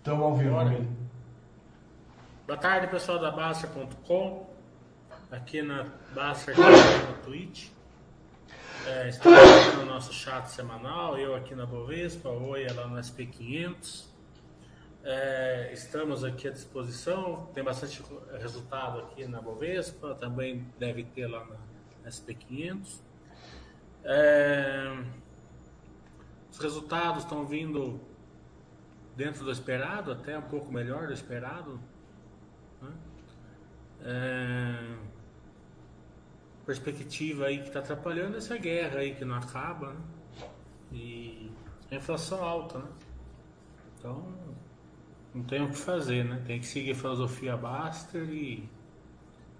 Estamos ao vivo, Bora. Boa tarde, pessoal da Baster.com. Aqui na Baster no Twitch. É, estamos aqui no nosso chat semanal, eu aqui na Bovespa, Oi lá no SP500. É, estamos aqui à disposição, tem bastante resultado aqui na Bovespa, também deve ter lá na SP500. É, os resultados estão vindo dentro do esperado, até um pouco melhor do esperado. Né? É, perspectiva aí que está atrapalhando essa guerra aí que não acaba, né? E a inflação alta, né? Então, não tem o que fazer, né? Tem que seguir a filosofia Baster e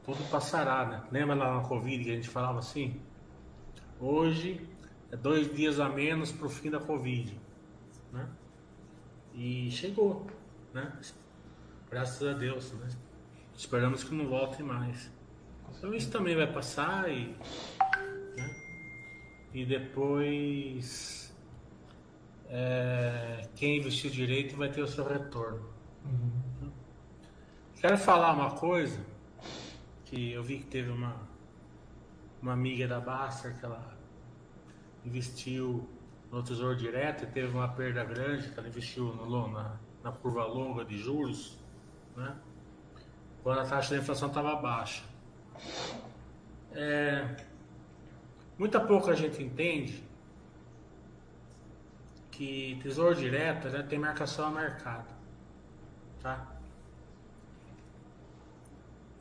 tudo passará, né? Lembra lá na Covid que a gente falava assim? Hoje é dois dias a menos para o fim da Covid, né? E chegou, né? Graças a Deus, né? Esperamos que não volte mais. Então isso também vai passar e, né? e depois é, quem investir direito vai ter o seu retorno. Uhum. Quero falar uma coisa que eu vi que teve uma, uma amiga da Baster que ela investiu no Tesouro Direto e teve uma perda grande que ela investiu no, na, na curva longa de juros, né? quando a taxa de inflação estava baixa. É, muita pouca gente entende que Tesouro Direto né, tem marcação a mercado. Tá?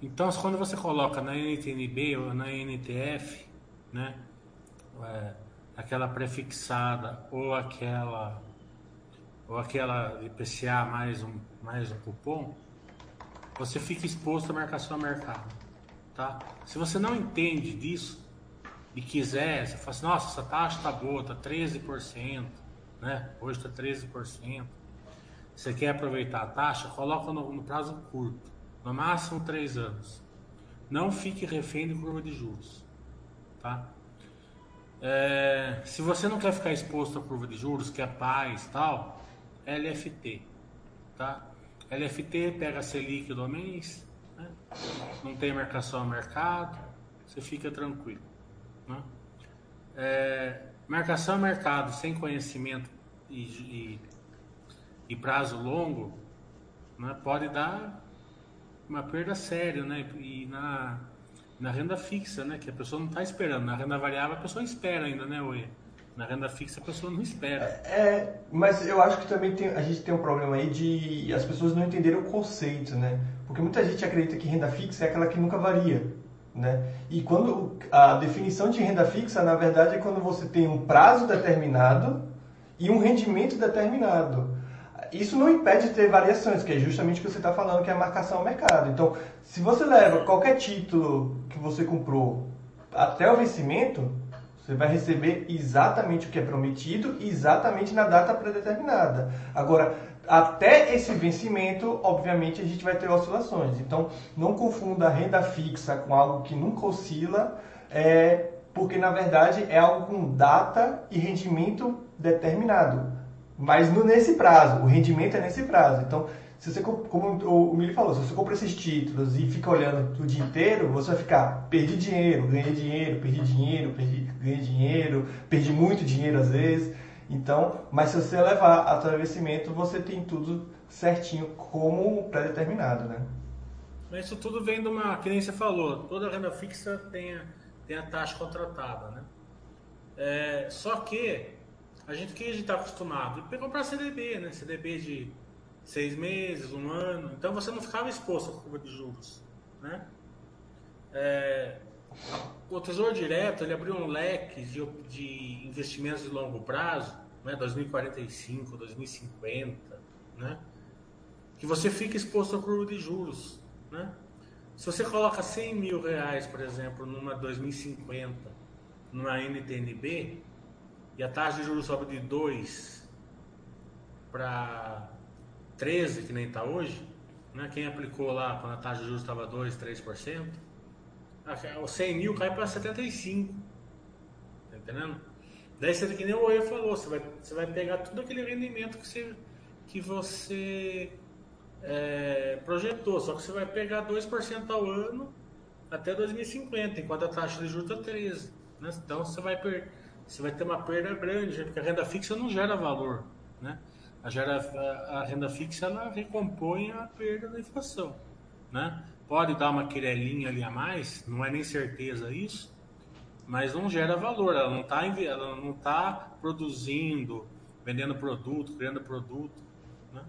Então, quando você coloca na NTNB ou na NTF, né, é, aquela prefixada ou aquela ou aquela IPCA mais um, mais um cupom, você fica exposto à marcação a mercado. Tá? Se você não entende disso e quiser, você fala assim, nossa, essa taxa está boa, está 13%, né? hoje está 13%. Você quer aproveitar a taxa, coloca no, no prazo curto, no máximo 3 anos. Não fique refém de curva de juros. Tá? É, se você não quer ficar exposto à curva de juros, que é paz tal, LFT. Tá? LFT pega Selic do mês, né? não tem marcação a mercado, você fica tranquilo. Né? É, marcação a mercado sem conhecimento e, e, e prazo longo né, pode dar uma perda séria, né? E na, na renda fixa, né? Que a pessoa não está esperando. Na renda variável a pessoa espera ainda, né, Oi? Na renda fixa a pessoa não espera. É, mas eu acho que também tem, a gente tem um problema aí de as pessoas não entenderem o conceito, né? Porque muita gente acredita que renda fixa é aquela que nunca varia. Né? E quando a definição de renda fixa, na verdade, é quando você tem um prazo determinado e um rendimento determinado. Isso não impede de ter variações, que é justamente o que você está falando, que é a marcação ao mercado. Então, se você leva qualquer título que você comprou até o vencimento, você vai receber exatamente o que é prometido, exatamente na data predeterminada. Agora, até esse vencimento, obviamente, a gente vai ter oscilações. Então, não confunda a renda fixa com algo que nunca oscila, é, porque na verdade é algo com data e rendimento determinado. Mas não nesse prazo, o rendimento é nesse prazo. Então, se você, como o Mili falou, se você compra esses títulos e fica olhando o dia inteiro, você vai ficar, perdi dinheiro, ganhei dinheiro, perdi dinheiro, perdi, ganhei dinheiro, perdi muito dinheiro às vezes. Então, mas se você levar a travessimento, você tem tudo certinho como pré-determinado, né? Mas isso tudo vem de uma, que nem você falou, toda renda fixa tem a, tem a taxa contratada, né? É, só que a gente que a gente está acostumado, e comprar CDB, né? CDB de seis meses, um ano, então você não ficava exposto à curva de juros, né? É, o Tesouro Direto ele abriu um leque de, de investimentos de longo prazo, né, 2045, 2050, né, que você fica exposto à curva de juros. Né? Se você coloca 100 mil reais, por exemplo, numa 2050, numa NTNB, e a taxa de juros sobe de 2 para 13, que nem está hoje, né? quem aplicou lá quando a taxa de juros estava 2, 3%, os 100 mil cai para 75. Tá entendendo? Daí você, que nem o Oia falou, você vai, você vai pegar tudo aquele rendimento que você, que você é, projetou, só que você vai pegar 2% ao ano até 2050, enquanto a taxa de juros está 13%. Né? Então você vai, per... você vai ter uma perda grande, porque a renda fixa não gera valor. Né? A, gera... a renda fixa ela recompõe a perda da inflação. Né? Pode dar uma quirelinha ali a mais, não é nem certeza isso, mas não gera valor, ela não está ela não tá produzindo, vendendo produto, criando produto. Né?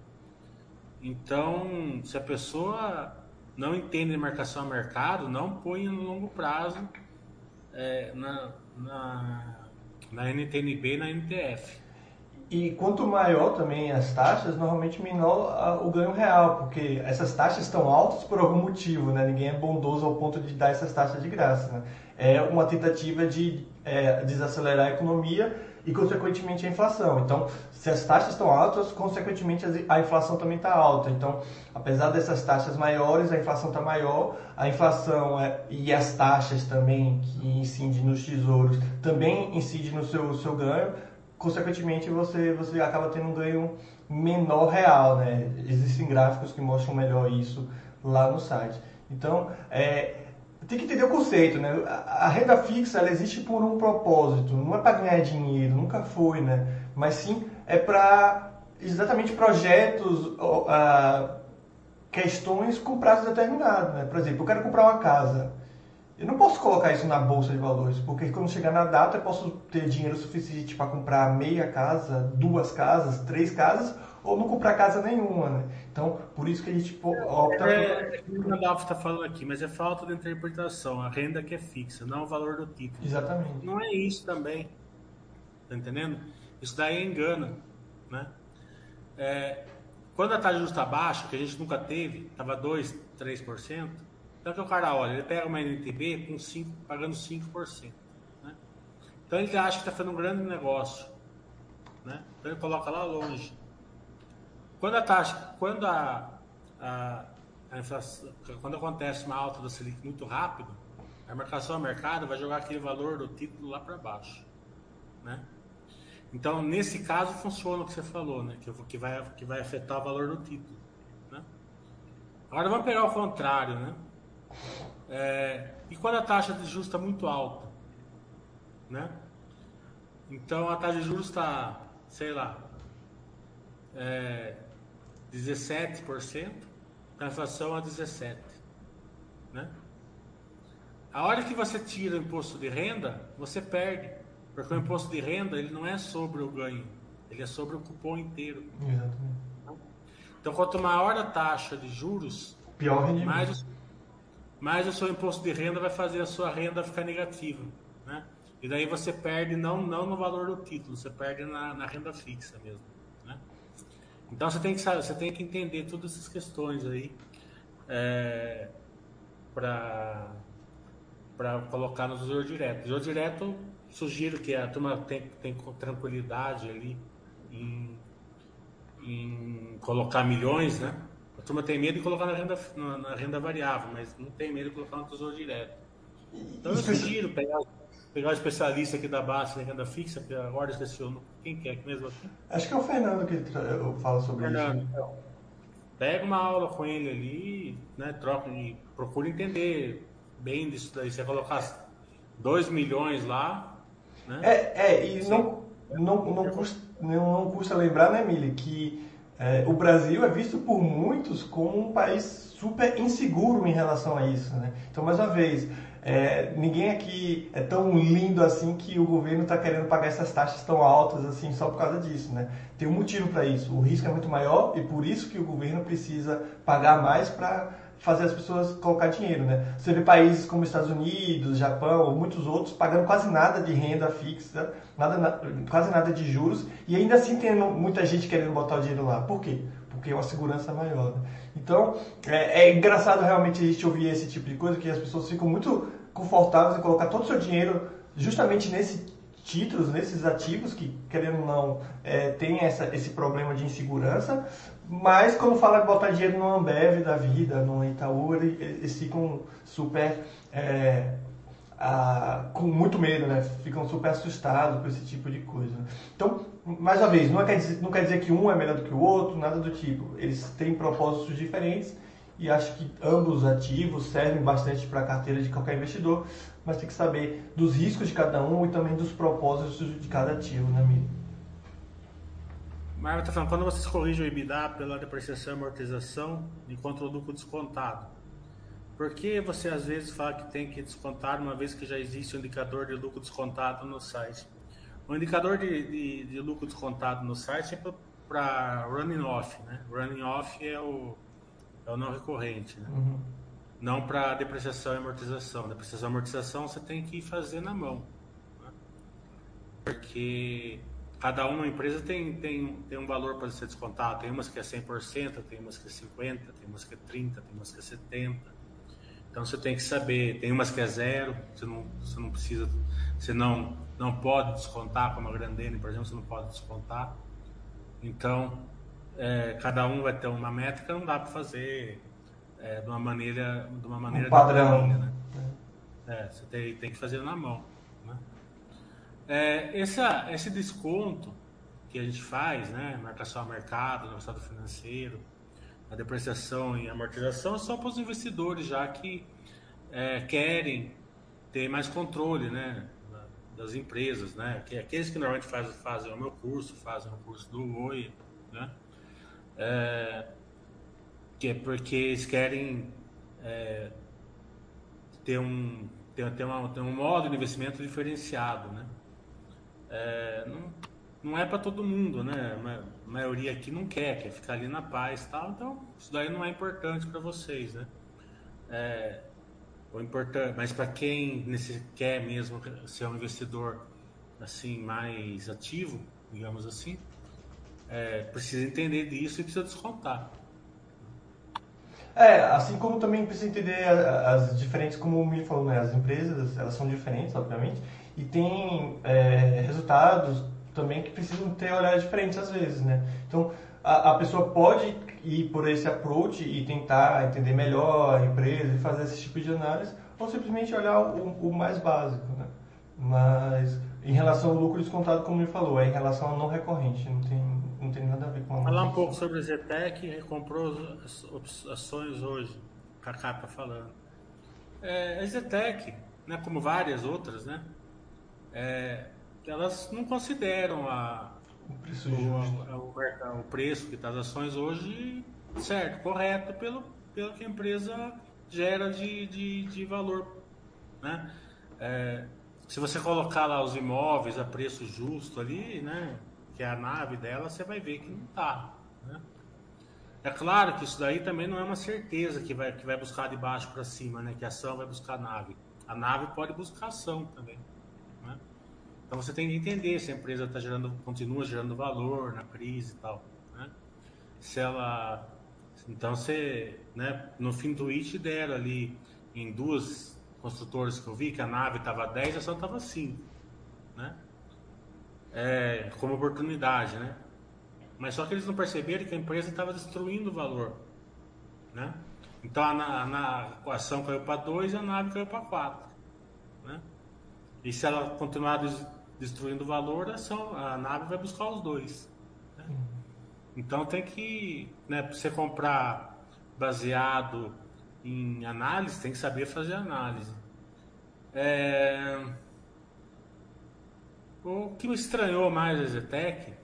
Então, se a pessoa não entende marcação a mercado, não põe no longo prazo é, na, na, na NTNB e na NTF. E quanto maior também as taxas, normalmente menor o ganho real, porque essas taxas estão altas por algum motivo, né? Ninguém é bondoso ao ponto de dar essas taxas de graça, né? É uma tentativa de é, desacelerar a economia e, consequentemente, a inflação. Então, se as taxas estão altas, consequentemente, a inflação também está alta. Então, apesar dessas taxas maiores, a inflação está maior, a inflação é, e as taxas também que incidem nos tesouros também incidem no seu, seu ganho, consequentemente, você, você acaba tendo um ganho menor real. Né? Existem gráficos que mostram melhor isso lá no site. Então, é, tem que entender o conceito, né? A, renda fixa ela existe por um propósito, não é para ganhar dinheiro, nunca foi, né? Mas sim é para exatamente projetos, uh, questões com prazo determinado, né? Por exemplo, eu quero comprar uma casa. Eu não posso colocar isso na bolsa de valores, porque quando chegar na data eu posso ter dinheiro suficiente para comprar meia casa, duas casas, três casas, ou não comprar casa nenhuma, né? Então, por isso que a gente opta é, é, o Gandalf está falando aqui, mas é falta de interpretação. A renda que é fixa, não o valor do título. Exatamente. Não é isso também. Tá entendendo? Isso daí engana, né? É, quando a taxa de juros está baixa, que a gente nunca teve, estava 2, 3%, então que o cara olha, ele pega uma NTB com 5, pagando 5%. Né? Então ele acha que está fazendo um grande negócio. Né? Então ele coloca lá longe. Quando a taxa, quando a, a, a inflação, quando acontece uma alta da Selic muito rápido, a marcação a mercado vai jogar aquele valor do título lá para baixo, né? Então, nesse caso, funciona o que você falou, né? Que, que, vai, que vai afetar o valor do título. Né? Agora, vamos pegar o contrário, né? É, e quando a taxa de juros está muito alta, né? Então, a taxa de juros está, sei lá, é, 17%, a inflação a 17%. Né? A hora que você tira o imposto de renda, você perde. Porque o imposto de renda ele não é sobre o ganho, ele é sobre o cupom inteiro. Exatamente. Então, quanto maior a taxa de juros, pior rendimento. Mais, mais o seu imposto de renda vai fazer a sua renda ficar negativa. Né? E daí você perde não, não no valor do título, você perde na, na renda fixa mesmo. Então você tem que saber, você tem que entender todas essas questões aí é, para para colocar no tesouro direto. Tesouro direto sugiro que a turma tem, tem tranquilidade ali em, em colocar milhões, né? A turma tem medo de colocar na renda, na, na renda variável, mas não tem medo de colocar no tesouro direto. Então eu sugiro pegar pegar o especialista aqui da base da renda fixa, que agora esqueci o quem que é mesmo aqui? Acho que é o Fernando que fala sobre Fernando, isso. Então, pega uma aula com ele ali, né, troca e procura entender bem disso daí. Você colocar 2 milhões lá, né? É, é e não, não, não, custa, não, não custa lembrar, né, Mili, que é, o Brasil é visto por muitos como um país super inseguro em relação a isso, né? Então, mais uma vez, é, ninguém aqui é tão lindo assim que o governo está querendo pagar essas taxas tão altas assim só por causa disso, né? Tem um motivo para isso. O risco é muito maior e por isso que o governo precisa pagar mais para fazer as pessoas colocar dinheiro, né? Você vê países como Estados Unidos, Japão muitos outros pagando quase nada de renda fixa, nada, quase nada de juros e ainda assim tem muita gente querendo botar o dinheiro lá. Por quê? Porque é uma segurança maior. Né? Então, é, é, engraçado realmente a gente ouvir esse tipo de coisa, que as pessoas ficam muito confortáveis em colocar todo o seu dinheiro justamente nesses títulos, nesses ativos que, querendo ou não, é, tem essa, esse problema de insegurança, mas quando fala de botar dinheiro no Ambev da vida, no Itaú, eles ficam super... É, com muito medo, né? Ficam super assustados com esse tipo de coisa. Então, mais uma vez, não quer, dizer, não quer dizer que um é melhor do que o outro, nada do tipo. Eles têm propósitos diferentes e acho que ambos ativos servem bastante para a carteira de qualquer investidor, mas tem que saber dos riscos de cada um e também dos propósitos de cada ativo, né, Miriam? Mas está falando, quando vocês corrigem o EBITDA pela depreciação e amortização, enquanto o lucro descontado, por que você às vezes fala que tem que descontar uma vez que já existe um indicador de lucro descontado no site? O indicador de, de, de lucro descontado no site é para running off, né? Running off é o, é o não recorrente, né? Uhum. Não para depreciação e amortização. Depreciação e amortização você tem que fazer na mão. Né? Porque cada uma empresa tem, tem, tem um valor para ser descontado. Tem umas que é 100%, tem umas que é 50%, tem umas que é 30%, tem umas que é 70%. Então você tem que saber, tem umas que é zero, você não, você não precisa, você não não pode descontar, como a Grandene, por exemplo, você não pode descontar. Então, é, cada um vai ter uma métrica, não dá para fazer é, de uma maneira, de uma maneira um padrão. né? É, você tem, tem que fazer na mão. Né? É, essa, esse desconto que a gente faz, né, marcação a mercado, no estado financeiro, a depreciação e amortização, é só para os investidores já que é, querem ter mais controle, né? Das empresas, né? Que aqueles que normalmente fazem, fazem o meu curso, fazem o curso do Oi, né? É, que é porque eles querem é, ter, um, ter, ter, uma, ter um modo de investimento diferenciado, né? É, não, não é para todo mundo, né? A maioria aqui não quer, quer ficar ali na paz tal, então isso daí não é importante para vocês, né? É, o importante, mas para quem quer mesmo ser um investidor assim mais ativo, digamos assim, é, precisa entender disso e precisa descontar. É, assim como também precisa entender as diferentes, como o Mili falou, né, as empresas elas são diferentes, obviamente, e tem é, resultados também que precisam ter olhares diferentes às vezes, né? Então a, a pessoa pode ir por esse approach e tentar entender melhor a empresa e fazer esse tipo de análise, ou simplesmente olhar o, o mais básico, né? Mas em relação ao lucro descontado, como ele falou, é em relação ao não recorrente, não tem, não tem nada a ver com a Falar um pouco sobre a Zetec, recomprou as ações hoje, Cacá está falando. É, a Zetec, né, como várias outras, né, é, elas não consideram a, o preço, o, o, o preço que está as ações hoje certo, correto, pelo, pelo que a empresa gera de, de, de valor. Né? É, se você colocar lá os imóveis a preço justo ali, né, que é a nave dela, você vai ver que não está. Né? É claro que isso daí também não é uma certeza que vai, que vai buscar de baixo para cima, né, que a ação vai buscar a nave. A nave pode buscar ação também. Então você tem que entender se a empresa tá gerando, continua gerando valor na crise e tal. Né? Se ela. Então você. Né, no fim do IT deram ali em duas construtoras que eu vi que a nave estava 10 a ação estava 5. Né? É, como oportunidade, né? Mas só que eles não perceberam que a empresa estava destruindo o valor. Né? Então a, a, a ação caiu para 2 e a nave caiu para 4. Né? E se ela continuar destruindo o valor, a, ação, a nave vai buscar os dois. Né? Então tem que, né, você comprar baseado em análise, tem que saber fazer análise. É... O que me estranhou mais a Zetec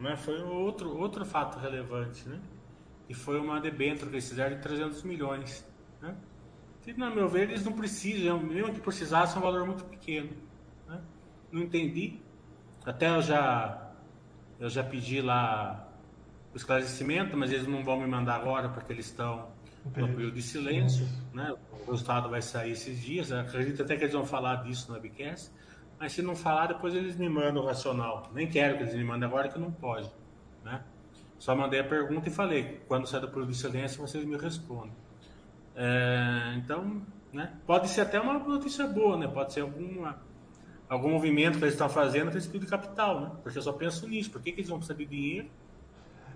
né, foi outro, outro fato relevante, né? E foi uma debênture que eles fizeram de 300 milhões. Né? E, na meu ver, eles não precisam, mesmo que precisassem, é um valor muito pequeno não entendi. Até eu já, eu já pedi lá o esclarecimento, mas eles não vão me mandar agora porque eles estão no período de silêncio. Né? O resultado vai sair esses dias. Eu acredito até que eles vão falar disso no webcast. Mas se não falar, depois eles me mandam o racional. Nem quero que eles me mandem agora, que não pode. Né? Só mandei a pergunta e falei: quando sair do período de silêncio, vocês me respondem. É, então, né? pode ser até uma notícia boa, né? pode ser alguma algum movimento que eles estão fazendo tem sentido de capital, né? Porque eu só penso nisso. Por que, que eles vão precisar de dinheiro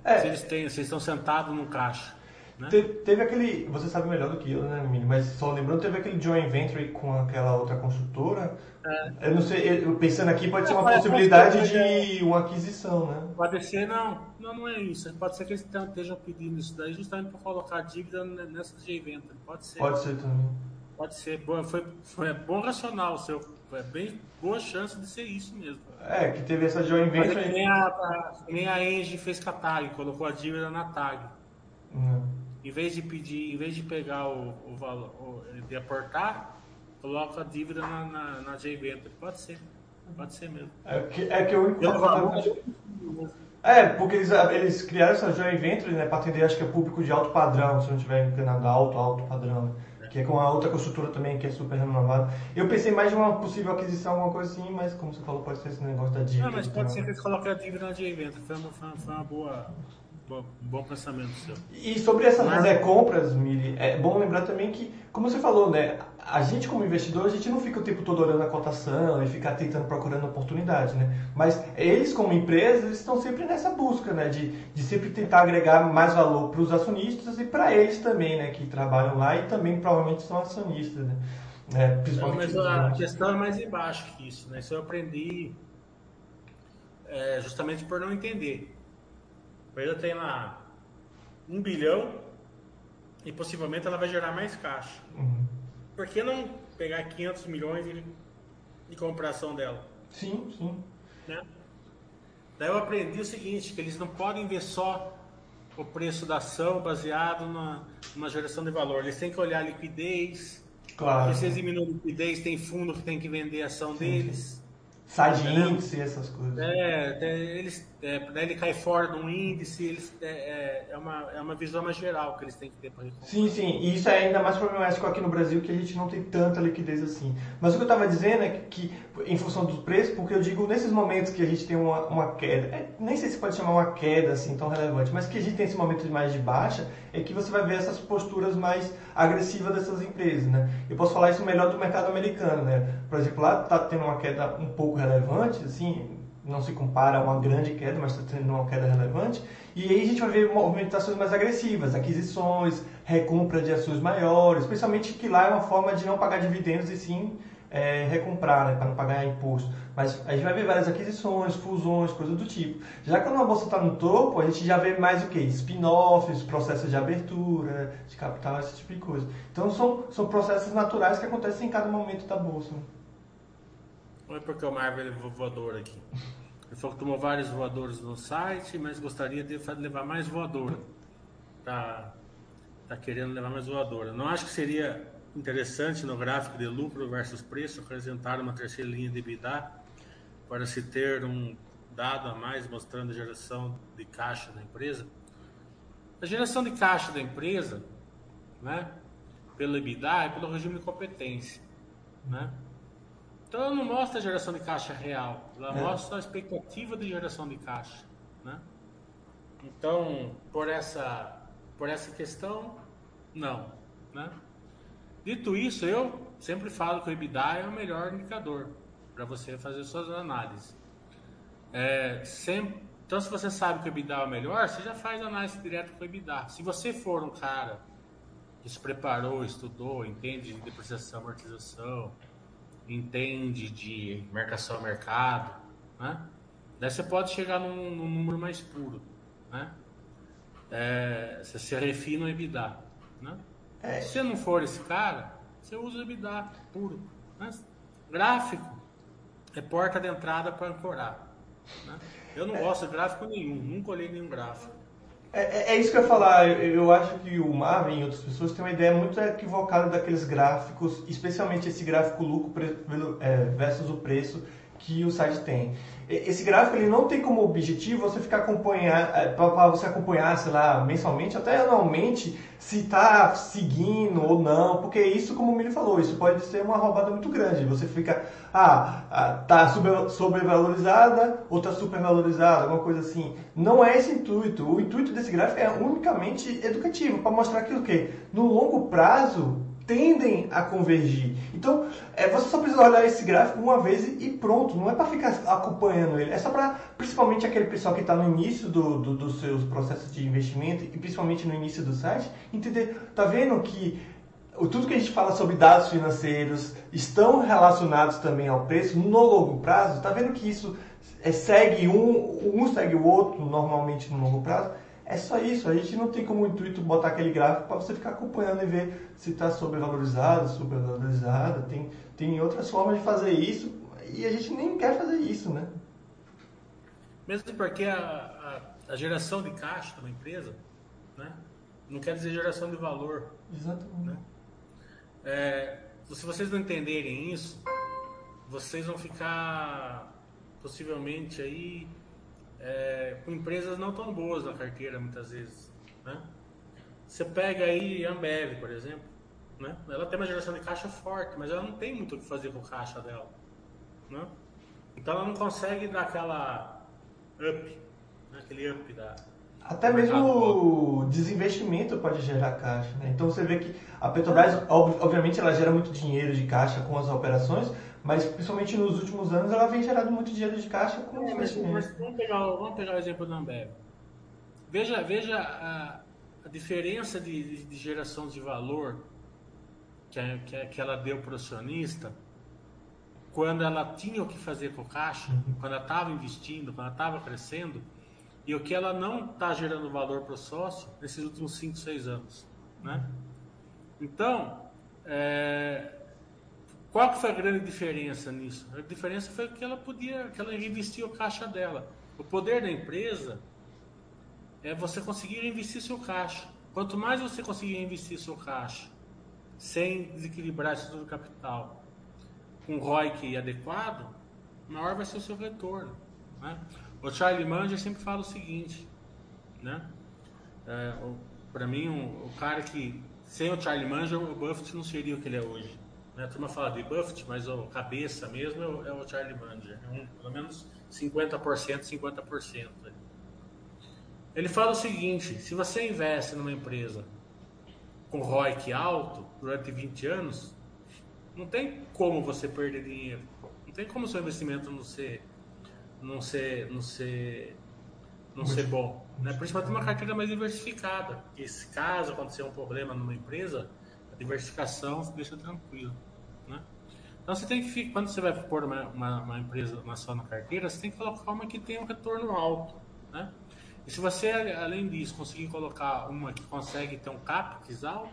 é. se, eles têm, se eles estão sentados no caixa? Né? Te- teve aquele, você sabe melhor do que eu, né, Mini? Mas só lembrando, teve aquele joint venture com aquela outra construtora. Eu não sei, eu- pensando aqui, pode ser uma É, possibilidade de uma aquisição, né? Pode ser, não. Não, não é isso. Pode ser que eles estejam pedindo isso daí justamente para colocar dívida nessa de evento. Pode ser. Pode ser também. Pode ser. Boa, foi, foi bom racional seu. É bem boa chance de ser isso mesmo. É, que teve essa joint Mas é que venture. nem a, a, nem a Engie fez com a TAG, colocou a dívida na TAG. Não. Em vez de pedir, em vez de pegar o, o valor, o- de aportar, coloca a dívida na, na, na J-Venture. Pode ser. Pode ser mesmo. É que, é que o único Pelo valor, É, porque eles, eles criaram essa joint venture, né, para atender, acho que é público de alto padrão, se eu não estiver enganado, alto, alto padrão, né? Que é com a outra construtora também, que é super renovada. Eu pensei mais de uma possível aquisição, alguma coisa assim, mas como você falou, pode ser esse negócio da dívida. Não, mas pode ser que eles coloquem a dívida na. Foi uma, foi uma, foi uma boa, boa, um bom pensamento seu. E sobre essas Mas- recompras, Mili, é bom lembrar também que, como você falou, né, a gente como investidor, a gente não fica o tempo todo olhando a cotação e ficar tentando, procurando oportunidade, né? Mas eles como empresas, eles estão sempre nessa busca, né, de, de sempre tentar agregar mais valor para os acionistas e para eles também, né, que trabalham lá e também provavelmente são acionistas, né? É, Não, principalmente mas os a questão é mais embaixo que isso, né? Isso eu aprendi é, justamente por não entender. A empresa tem lá um bilhão e possivelmente ela vai gerar mais caixa. Uhum. Por que não pegar 500 milhões e, e comprar a ação dela? Sim, sim. né? Daí eu aprendi o seguinte, que eles não podem ver só o preço da ação baseado na, numa geração de valor. Eles têm que olhar a liquidez, Claro. se eles diminuem a liquidez, tem fundo que tem que vender a ação deles. Sai de índice, essas coisas. É, eles, é, ele cai fora de um índice, eles, é, é, é uma, é uma visão mais geral que eles têm que ter para Sim, sim, e isso é ainda mais problemático aqui no Brasil, que a gente não tem tanta liquidez assim. Mas o que eu estava dizendo é que, em função do preço, porque eu digo nesses momentos que a gente tem uma, uma queda, é, nem sei se pode chamar uma queda assim tão relevante, mas que a gente tem esse momento mais de baixa, é que você vai ver essas posturas mais agressivas dessas empresas, né? Eu posso falar isso melhor do mercado americano, né? Por exemplo, lá está tendo uma queda um pouco relevante, assim, não se compara a uma grande queda, mas está tendo uma queda relevante. E aí a gente vai ver movimentações mais agressivas, aquisições, recompra de ações maiores, especialmente que lá é uma forma de não pagar dividendos e sim é, recomprar, né, para não pagar imposto. Mas a gente vai ver várias aquisições, fusões, coisas do tipo. Já quando a bolsa está no topo, a gente já vê mais o que? Spin-offs, processos de abertura, de capital, esse tipo de coisa. Então são, são processos naturais que acontecem em cada momento da bolsa. É porque o Marvel é voador aqui. Ele falou que tomou vários voadores no site, mas gostaria de levar mais voadora. Tá, tá querendo levar mais voadora. Não acho que seria interessante no gráfico de lucro versus preço acrescentar uma terceira linha de EBITDA para se ter um dado a mais mostrando a geração de caixa da empresa? A geração de caixa da empresa, né, pelo EBITDA, é pelo regime de competência, né? Então ela não mostra a geração de caixa real, ela É. mostra a expectativa de geração de caixa, né? Então, por essa por essa questão, não, né? Dito isso, eu sempre falo que o EBITDA é o melhor indicador para você fazer suas análises. É, sempre, então, se você sabe que o EBITDA é o melhor, você já faz análise direta com o EBITDA. Se você for um cara que se preparou, estudou, entende de depreciação, amortização, entende de marcação a mercado, né? Daí você pode chegar num, num número mais puro, né? É, você se refina o EBITDA, né? É. Se você não for esse cara, você usa o EBITDA puro. Né? Gráfico é porta de entrada para ancorar. Né? Eu não gosto de gráfico nenhum, nunca olhei nenhum gráfico. É, é- é isso que eu ia falar. Eu, eu acho que o Marvin e outras pessoas têm uma ideia muito equivocada daqueles gráficos, especialmente esse gráfico lucro é, versus o preço que o site tem. Esse gráfico ele não tem como objetivo você ficar acompanhar, para você acompanhar, sei lá, mensalmente, até anualmente, se está seguindo ou não, porque isso, como o Mili falou, isso pode ser uma roubada muito grande. Você fica, ah, ah, tá sobre- sobrevalorizada ou tá supervalorizada, alguma coisa assim. Não é esse intuito. O intuito desse gráfico é unicamente educativo, para mostrar que o quê? No longo prazo tendem a convergir. Então, é, você só precisa olhar esse gráfico uma vez e pronto. Não é para ficar acompanhando ele. É só para, principalmente aquele pessoal que está no início do, do, dos seus processos de investimento e principalmente no início do site, entender. Tá vendo que tudo que a gente fala sobre dados financeiros estão relacionados também ao preço no longo prazo? Tá vendo que isso é, segue um, um segue o outro normalmente no longo prazo? É só isso, a gente não tem como intuito botar aquele gráfico para você ficar acompanhando e ver se está sobrevalorizado, supervalorizado. Tem, tem outras formas de fazer isso e a gente nem quer fazer isso, né? Mesmo porque a, a, a geração de caixa de uma empresa né, não quer dizer geração de valor. Exatamente. Né? É, se vocês não entenderem isso, vocês vão ficar possivelmente aí é, com empresas não tão boas na carteira, muitas vezes. Né? Você pega aí a Ambev, por exemplo. Né? Ela tem uma geração de caixa forte, mas ela não tem muito o que fazer com o caixa dela. Né? Então ela não consegue dar aquela up, né? aquele up da. Até mesmo o desinvestimento pode gerar caixa. Né? Então você vê que a Petrobras, obviamente, ela gera muito dinheiro de caixa com as operações, mas principalmente nos últimos anos ela vem gerando muito dinheiro de caixa com é, mas, mas vamos, pegar, vamos pegar o exemplo da Ambev. Veja, veja a, a diferença de, de, geração de valor que, a, que, que ela deu para o acionista quando ela tinha o que fazer com o caixa, uhum. quando ela estava investindo, quando ela estava crescendo, e o que ela não está gerando valor para o sócio nesses últimos 5, 6 anos. Né? Então, é, qual que foi a grande diferença nisso? A diferença foi que ela podia, que ela reinvestia o caixa dela. O poder da empresa é você conseguir investir seu caixa. Quanto mais você conseguir investir seu caixa, sem desequilibrar isso do capital, com ROIC adequado, maior vai ser o seu retorno. Né? O Charlie Munger sempre fala o seguinte, né? É, Para mim, o cara que sem o Charlie Munger, o Buffett não seria o que ele é hoje. Né? A turma fala de Buffett, mas o cabeça mesmo é o, é Charlie Munger. É um, pelo menos 50%, 50%. Ele fala o seguinte: se você investe numa empresa com ROIC alto durante 20 anos, não tem como você perder dinheiro. Não tem como seu investimento não ser, não ser, não ser, não ser bom. Né? Principalmente uma carteira mais diversificada. Que se caso acontecer um problema numa empresa, a diversificação deixa tranquilo. Então você tem que, quando você vai pôr uma, uma, uma, empresa uma só na carteira, você tem que colocar uma que tenha um retorno alto. Né? E se você, além disso, conseguir colocar uma que consegue ter um CAPEX alto,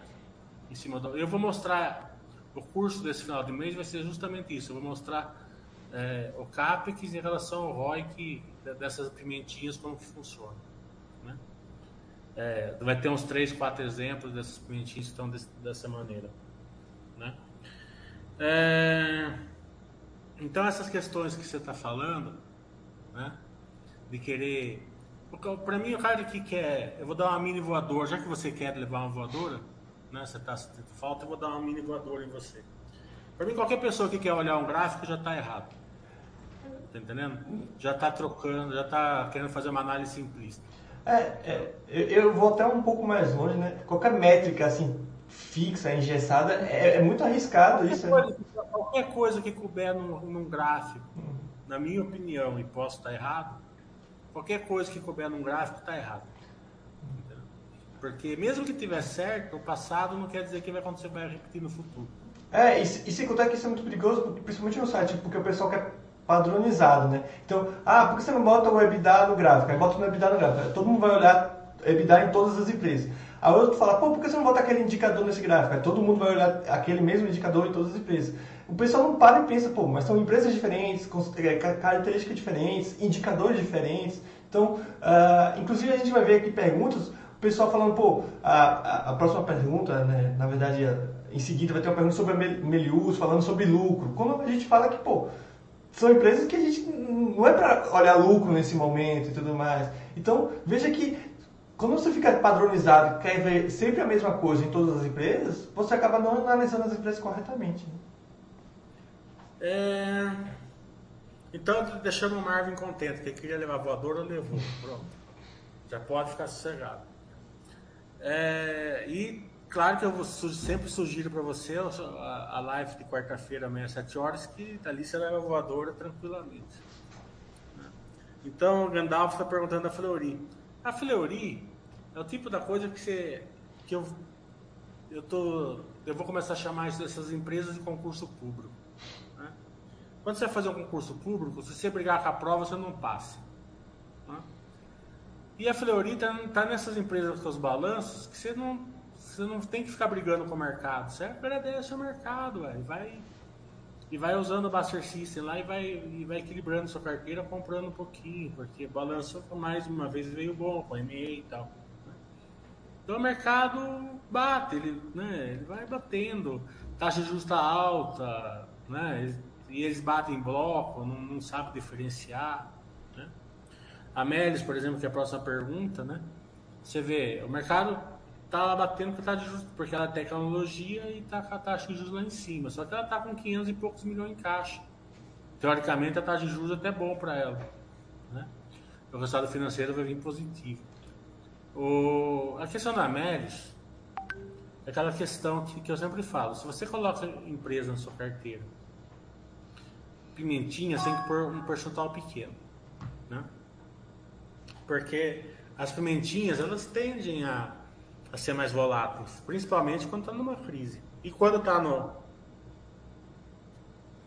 em cima do. Eu vou mostrar o curso desse final de mês, vai ser justamente isso. Eu vou mostrar é, o CAPEX em relação ao ROI dessas pimentinhas, como que funciona. Né? É, vai ter uns 3, 4 exemplos dessas pimentinhas que estão desse, dessa maneira. Né? É, então essas questões que você está falando, né, de querer, para mim o cara que quer, eu vou dar uma mini voadora, já que você quer levar uma voadora, né, você está sentindo falta, eu vou dar uma mini voadora em você. Para mim qualquer pessoa que quer olhar um gráfico já está errado, tá entendendo? Já está trocando, já está querendo fazer uma análise simplista. É, é, eu vou até um pouco mais longe, né? Qualquer métrica assim fixa, engessada, é, é muito arriscado qualquer isso. Coisa, né? Qualquer coisa que couber num, num gráfico, uhum. na minha opinião, e posso estar errado, qualquer coisa que couber num gráfico está errado. Porque mesmo que tiver certo, o passado não quer dizer que vai acontecer, vai repetir no futuro. É, e, e sem contar que isso é muito perigoso, principalmente no site, porque o pessoal quer padronizado, né? Então, ah, por que você não bota o EBITDA no gráfico? Aí bota o EBITDA no gráfico. Todo mundo vai olhar EBITDA em todas as empresas. Aí o outro fala, pô, por que você não bota aquele indicador nesse gráfico? Aí todo mundo vai olhar aquele mesmo indicador em todas as empresas. O pessoal não para e pensa, pô, mas são empresas diferentes, com é, características diferentes, indicadores diferentes. Então, uh, inclusive a gente vai ver aqui perguntas, o pessoal falando, pô, a, a, a próxima pergunta, né, na verdade, em seguida vai ter uma pergunta sobre a Melius, falando sobre lucro. Quando a gente fala que, pô, são empresas que a gente não é para olhar lucro nesse momento e tudo mais. Então, veja que quando você fica padronizado quer ver sempre a mesma coisa em todas as empresas, você acaba não analisando as empresas corretamente. Né? É... Então deixamos o Marvin contente, que queria levar voador, levou. Pronto. Já pode ficar sossegado. É... E claro que eu vou, sempre sugiro para você a, a, live de quarta-feira, amanhã às 7 horas, que dali você leva voadora tranquilamente. Né? Então, o Gandalf está perguntando a Fleury. A Fleury é o tipo da coisa que, você, que eu, eu, tô, eu vou começar a chamar essas empresas de concurso público. Né? Quando você vai fazer um concurso público, se você brigar com a prova, você não passa. Né? E a Fleury está tá nessas empresas com os balanços que você não, você não tem que ficar brigando com o mercado. Você agradece ao mercado, vai e vai usando o Buster System lá e vai, e vai equilibrando sua carteira, comprando um pouquinho, porque balanço mais uma vez veio bom com MA e tal. Então o mercado bate, ele, né, ele vai batendo, taxa justa alta, né, e eles batem em bloco, não, não sabe diferenciar. Né? A Melis, por exemplo, que é a próxima pergunta, né? Você vê, o mercado tá lá batendo com a taxa de juros, porque ela é tecnologia e tá com a taxa de juros lá em cima. Só que ela tá com 500 e poucos milhões em caixa. Teoricamente, a taxa de juros é até bom para ela. Né? O resultado financeiro vai vir positivo. O, a questão da Melis é aquela questão que, que eu sempre falo. Se você coloca empresa na sua carteira, pimentinha, você tem que pôr um percentual pequeno. Né? Porque as pimentinhas, elas tendem a, a ser mais voláteis, principalmente quando está numa crise. E quando está no,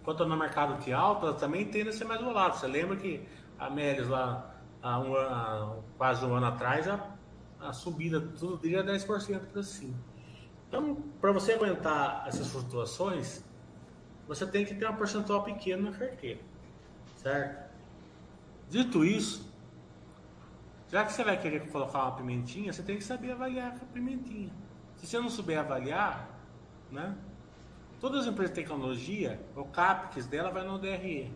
quando está no mercado que alta, ela também tende a ser mais volátil. Você lembra que a Melis lá, há um quase um ano atrás, a a subida todo dia 10% para cima. Então, para você aguentar essas flutuações, você tem que ter um percentual pequeno na carteira, certo? Dito isso, já que você vai querer colocar uma pimentinha, você tem que saber avaliar a pimentinha. Se você não souber avaliar, né? Todas as empresas de tecnologia, o CAPEX dela vai no DRE.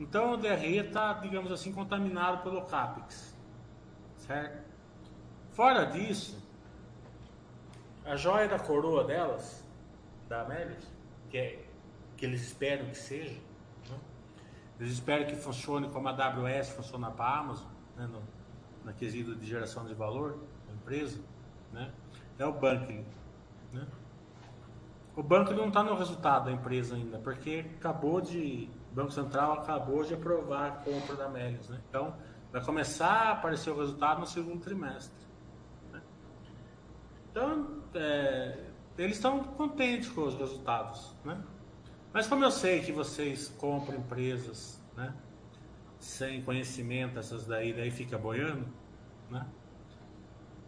Então o DRE está, digamos assim, contaminado pelo CAPEX, certo? Fora disso, a joia da coroa delas, da Amélia, que, é, que eles esperam que seja, né? eles esperam que funcione como a AWS funciona para a Amazon, né? no, na quesito de geração de valor da empresa, né? é o banking. Né? O banco não está no resultado da empresa ainda, porque acabou de. O Banco Central acabou de aprovar a compra da Melius. Né? Então, vai começar a aparecer o resultado no segundo trimestre. Então, é, eles estão contentes com os resultados, né? Mas como eu sei que vocês compram empresas, né? Sem conhecimento, essas daí, daí fica boiando, né?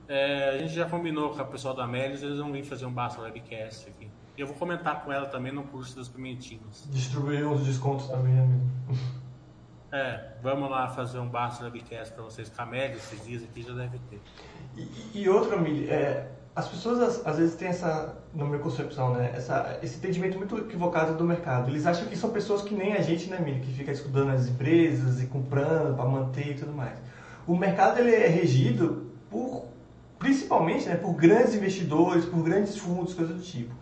É, a gente já combinou com o pessoal da Melis, eles vão vir fazer um Basta Webcast aqui. Eu vou comentar com ela também no curso das pimentinhas. Distribuir uns descontos também, amigo. É, vamos lá fazer um Basta Webcast para vocês. Camélia, esses dias aqui já deve ter. E, e outra, Mili, é, as pessoas às, vezes têm essa, na minha concepção, né, essa, esse entendimento muito equivocado do mercado. Eles acham que são pessoas que nem a gente, né, Mili, que fica estudando as empresas e comprando para manter e tudo mais. O mercado ele é regido por, principalmente, né, por grandes investidores, por grandes fundos, coisas do tipo.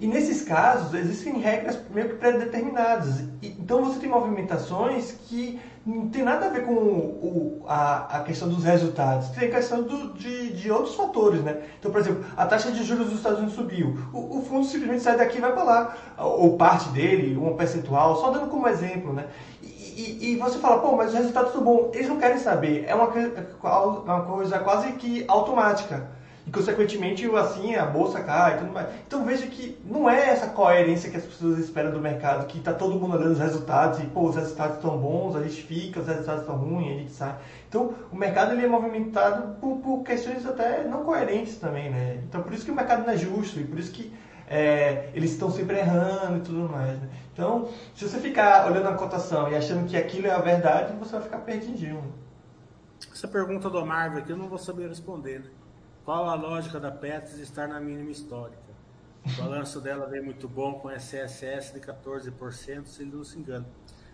E nesses casos, existem regras meio que pré-determinadas. Então você tem movimentações que não tem nada a ver com o, a, a questão dos resultados, tem a questão do, de, de outros fatores, né? Então, por exemplo, a taxa de juros dos Estados Unidos subiu. O, o fundo simplesmente sai daqui e vai para lá. Ou parte dele, um percentual, só dando como exemplo, né? E, e, e, você fala, pô, mas os resultados estão bons. Eles não querem saber. É uma, uma coisa quase que automática consequentemente assim a bolsa cai e tudo mais. Então veja que não é essa coerência que as pessoas esperam do mercado, que está todo mundo olhando os resultados e pô, os resultados estão bons, a gente fica, os resultados estão ruins, a gente sai. Então o mercado ele é movimentado por, por questões até não coerentes também, né? Então por isso que o mercado não é justo e por isso que é, eles estão sempre errando e tudo mais. Né? Então, se você ficar olhando a cotação e achando que aquilo é a verdade, você vai ficar perdidinho. Essa pergunta do Marvel aqui eu não vou saber responder, né? Qual a lógica da Petris estar na mínima histórica? O balanço dela veio muito bom com SSS de 14%, se ele não se engana.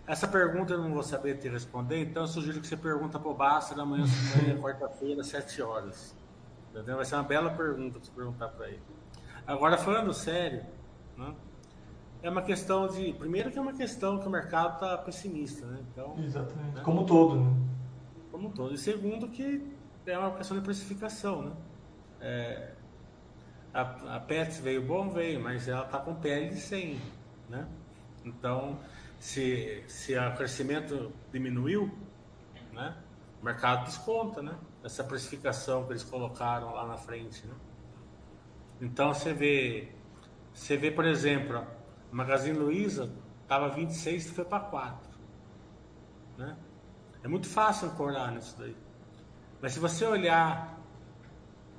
Essa pergunta eu não vou saber te responder, então eu sugiro que você pergunta para o Basta amanhã, amanhã quarta-feira, 7 horas. Entendeu? Vai ser uma bela pergunta você perguntar para ele. Agora, falando sério, né? é uma questão de. Primeiro, que é uma questão que o mercado está pessimista, né? Então, Exatamente. Né? Como todo, né? Como todo. E segundo, que é uma questão de precificação, né? É, a, a Pets veio bom, veio, mas ela está com pele de 100, né? Então, se, se o crescimento diminuiu, né? O mercado desconta, né? Essa precificação que eles colocaram lá na frente, né? Então, você vê, você vê, por exemplo, a Magazine Luiza estava 26 e foi para 4, né? É muito fácil ancorar nisso daí. Mas se você olhar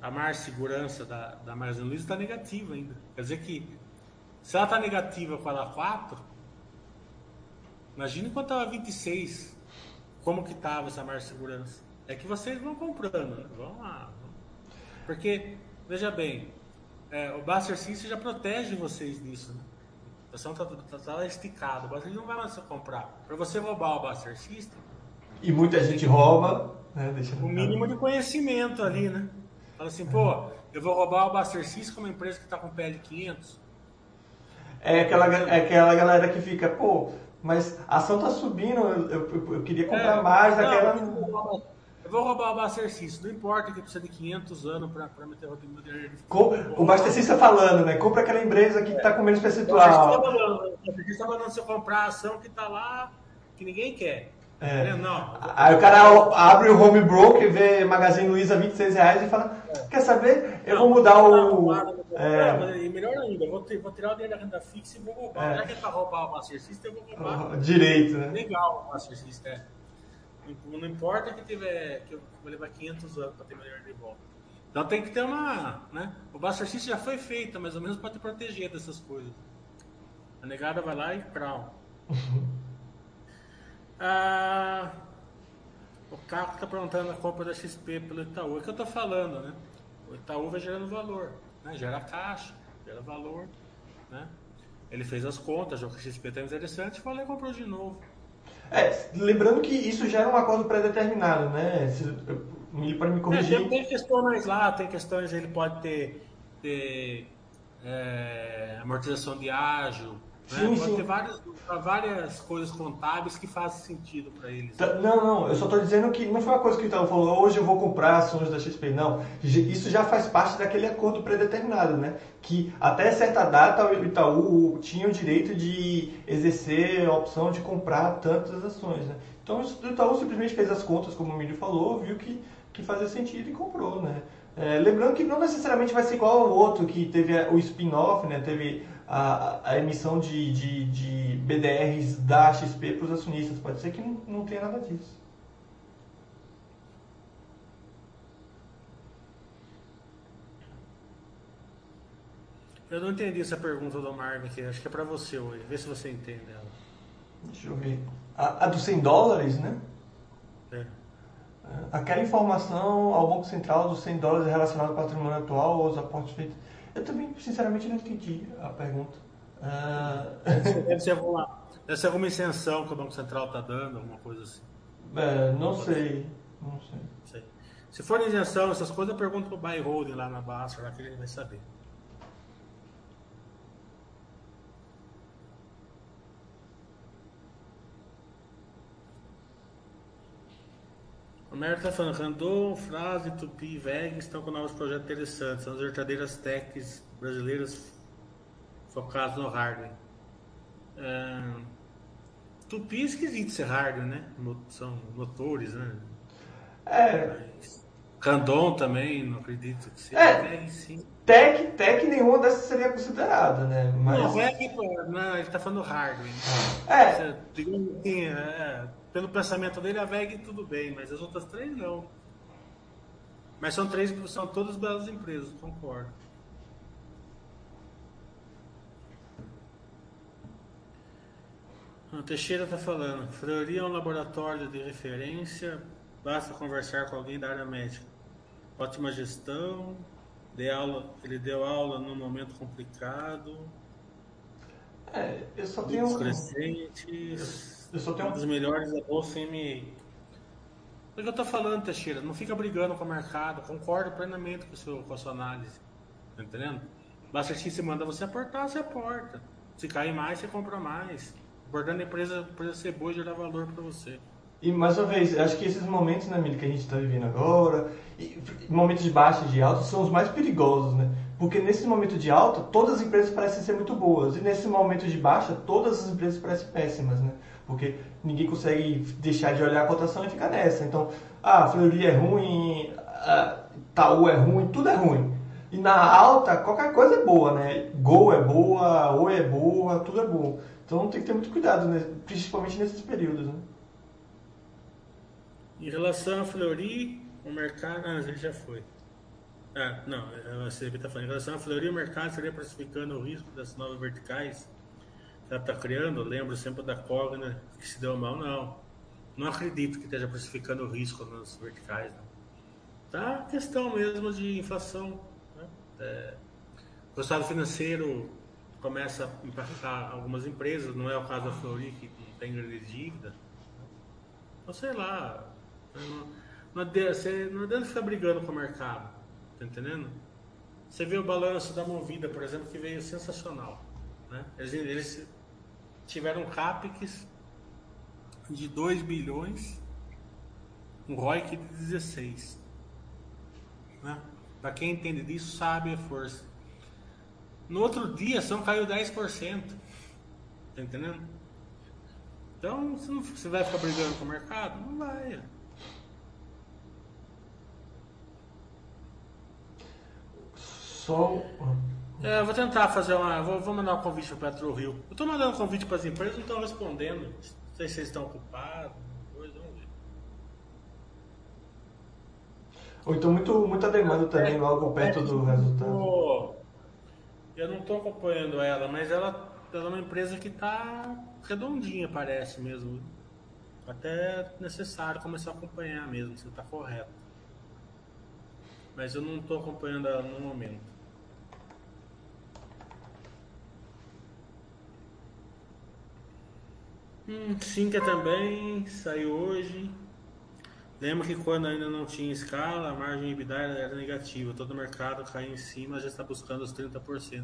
a mar segurança da, da Magazine Luiza está negativa ainda. Quer dizer que se ela está negativa com ela 4, imagine quando estava 26, como que estava essa mar segurança. É que vocês vão comprando, né? Vão lá. Porque, veja bem, é, o Buster System já protege vocês disso. Né? A ação está tá, tá esticada, você não vai mais comprar. Para você roubar o Buster System. E muita gente rouba. Né? o mínimo de conhecimento ali, né? Fala assim, pô, eu vou roubar o Buster é uma empresa que está com PL 500. É aquela, é aquela galera que fica, pô, mas a ação tá subindo, eu, eu, eu queria comprar é, mais daquela. Não, eu vou roubar o Buster System, não importa que precisa de 500 anos para meter o dinheiro. O tá falando, né? Compra aquela empresa que está com menos percentual. Você está falando, você comprar a ação que está lá, que ninguém quer. É. é. Não. Aí o cara abre o home broker, vê Magazine Luiza 26 reais e fala: é. Quer saber? Eu não, vou mudar o. é. Melhor ainda, vou, ter, vou tirar o dinheiro da renda fixa e vou roubar. É. Já que é para roubar o Master System, eu vou roubar. Direito, né? Legal o Master System. É. Não, importa que, tiver, que eu vou levar 500 anos para ter melhor de volta. Então tem que ter uma. Né? O System já foi feito, mais ou menos para te proteger dessas coisas. A negada vai lá e crau. Ah, o Caco está perguntando a compra da XP pelo Itaú. É o que eu estou falando, né? O Itaú vai gerando valor, né? gera caixa, gera valor. Né? Ele fez as contas, o que a XP está interessante, foi lá e comprou de novo. É, lembrando que isso gera um acordo pré-determinado, né? Ele pode me corrigir. É, tem, tem, questões lá, tem questões, ele pode ter, ter é, amortização de ágio, Sim, né? Pode sim. ter várias, várias coisas contábeis que fazem sentido para eles. Tá, não, não, eu só estou dizendo que não foi uma coisa que o Itaú falou, hoje eu vou comprar ações da XP. Não, isso já faz parte daquele acordo predeterminado, né? Que até certa data o Itaú tinha o direito de exercer a opção de comprar tantas ações, né? Então o Itaú simplesmente fez as contas, como o Milho falou, viu que, que fazia sentido e comprou, né? É, lembrando que não necessariamente vai ser igual ao outro que teve o spin-off, né? Teve a, a emissão de, de, de, BDRs da XP para os acionistas. Pode ser que não, não tenha nada disso. Eu não entendi essa pergunta do Marvin aqui. Acho que é para você hoje. Vê se você entende ela. Deixa eu ver. A, a dos 100 dólares, né? É. Aquela informação ao Banco Central dos 100 dólares relacionada ao patrimônio atual ou aos aportes feitos eu também, sinceramente, não entendi a pergunta. Uh... Deve, ser alguma, deve ser alguma isenção que o Banco Central está dando, alguma coisa assim. É, não sei. Não sei. sei. Se for isenção, essas coisas, eu pergunto para o buy holding lá na Basta, lá que ele vai saber. O Mério está falando, Randon, Frase, Tupi e VEG estão com novos projetos interessantes. São as verdadeiras techs brasileiras focadas no hardware. Uh, Tupi é esquisito ser hardware, né? São motores, né? É. Randon também, não acredito que seja. É, VEG, sim. Tech, tech nenhuma dessas seria considerada, né? Mas... Não, VEG, não, ele está falando hardware. É. Você, assim, é pelo pensamento dele, a VEG tudo bem, mas as outras três não. Mas são três, são todas belas empresas, concordo. O Teixeira está falando, Fleury é um laboratório de referência, basta conversar com alguém da área médica. Ótima gestão, aula, ele deu aula num momento complicado. É, eu só tenho. Crescentes. Eu só tenho uma das melhores da Bolsa MA. O que eu tô falando, Teixeira? Não fica brigando com o mercado. Concordo plenamente com, seu, com a sua análise. Tá entendendo? Basta que se manda você aportar, você aporta. Se cair mais, você compra mais. Importante a empresa, a empresa ser boa e gerar valor para você. E mais uma vez, acho que esses momentos, né, Mili, que a gente está vivendo agora, momentos de baixa e de alta, são os mais perigosos, né? Porque nesse momento de alta, todas as empresas parecem ser muito boas. E nesse momento de baixa, todas as empresas parecem péssimas, né? Porque ninguém consegue deixar de olhar a cotação e ficar nessa. Então, ah, Fleury é ruim, ah, Itaú é ruim, tudo é ruim. E na alta, qualquer coisa é boa, né? Gol é boa, Oi é boa, tudo é bom. Então tem que ter muito cuidado, né? principalmente nesses períodos, né? Em relação a Fleury, o mercado... Ah, ele já foi. Ah, não, você está falando. Em relação a Fleury, o mercado estaria precificando o risco das novas verticais ela está criando. lembro sempre da Cogna que se deu mal, não. Não acredito que esteja precificando o risco nas verticais. Não. Tá questão mesmo de inflação. Né? É, o estado financeiro começa a impactar algumas empresas, não é o caso da Fleury, que não tem grande dívida. Então, sei lá. Não, adianta, não adianta ficar brigando com o mercado. Tá entendendo? Você vê o balanço da Movida, por exemplo, que veio sensacional. Né? Eles, eles tiveram CAPEX de 2 bilhões, um ROIC de 16. Né? Para quem entende disso, sabe a força. No outro dia, a ação caiu 10%. Tá entendendo? Então, você, não, você vai ficar brigando com o mercado? Não vai. Só. É, eu vou tentar fazer uma. Vou, vou mandar um convite para o Petro Rio. Eu estou mandando convite para as empresas, não estão respondendo. Não sei se vocês estão ocupados. Vamos ver. Ou então muito, muita demanda também, logo perto do resultado. Eu não estou acompanhando ela, mas ela, ela é uma empresa que está redondinha, parece mesmo. Até necessário começar a acompanhar mesmo, se está correto. Mas eu não estou acompanhando ela no momento. Hum, também saiu hoje. Lembra que quando ainda não tinha escala, a margem EBITDA era negativa. Todo mercado caiu em cima, já está buscando os 30%.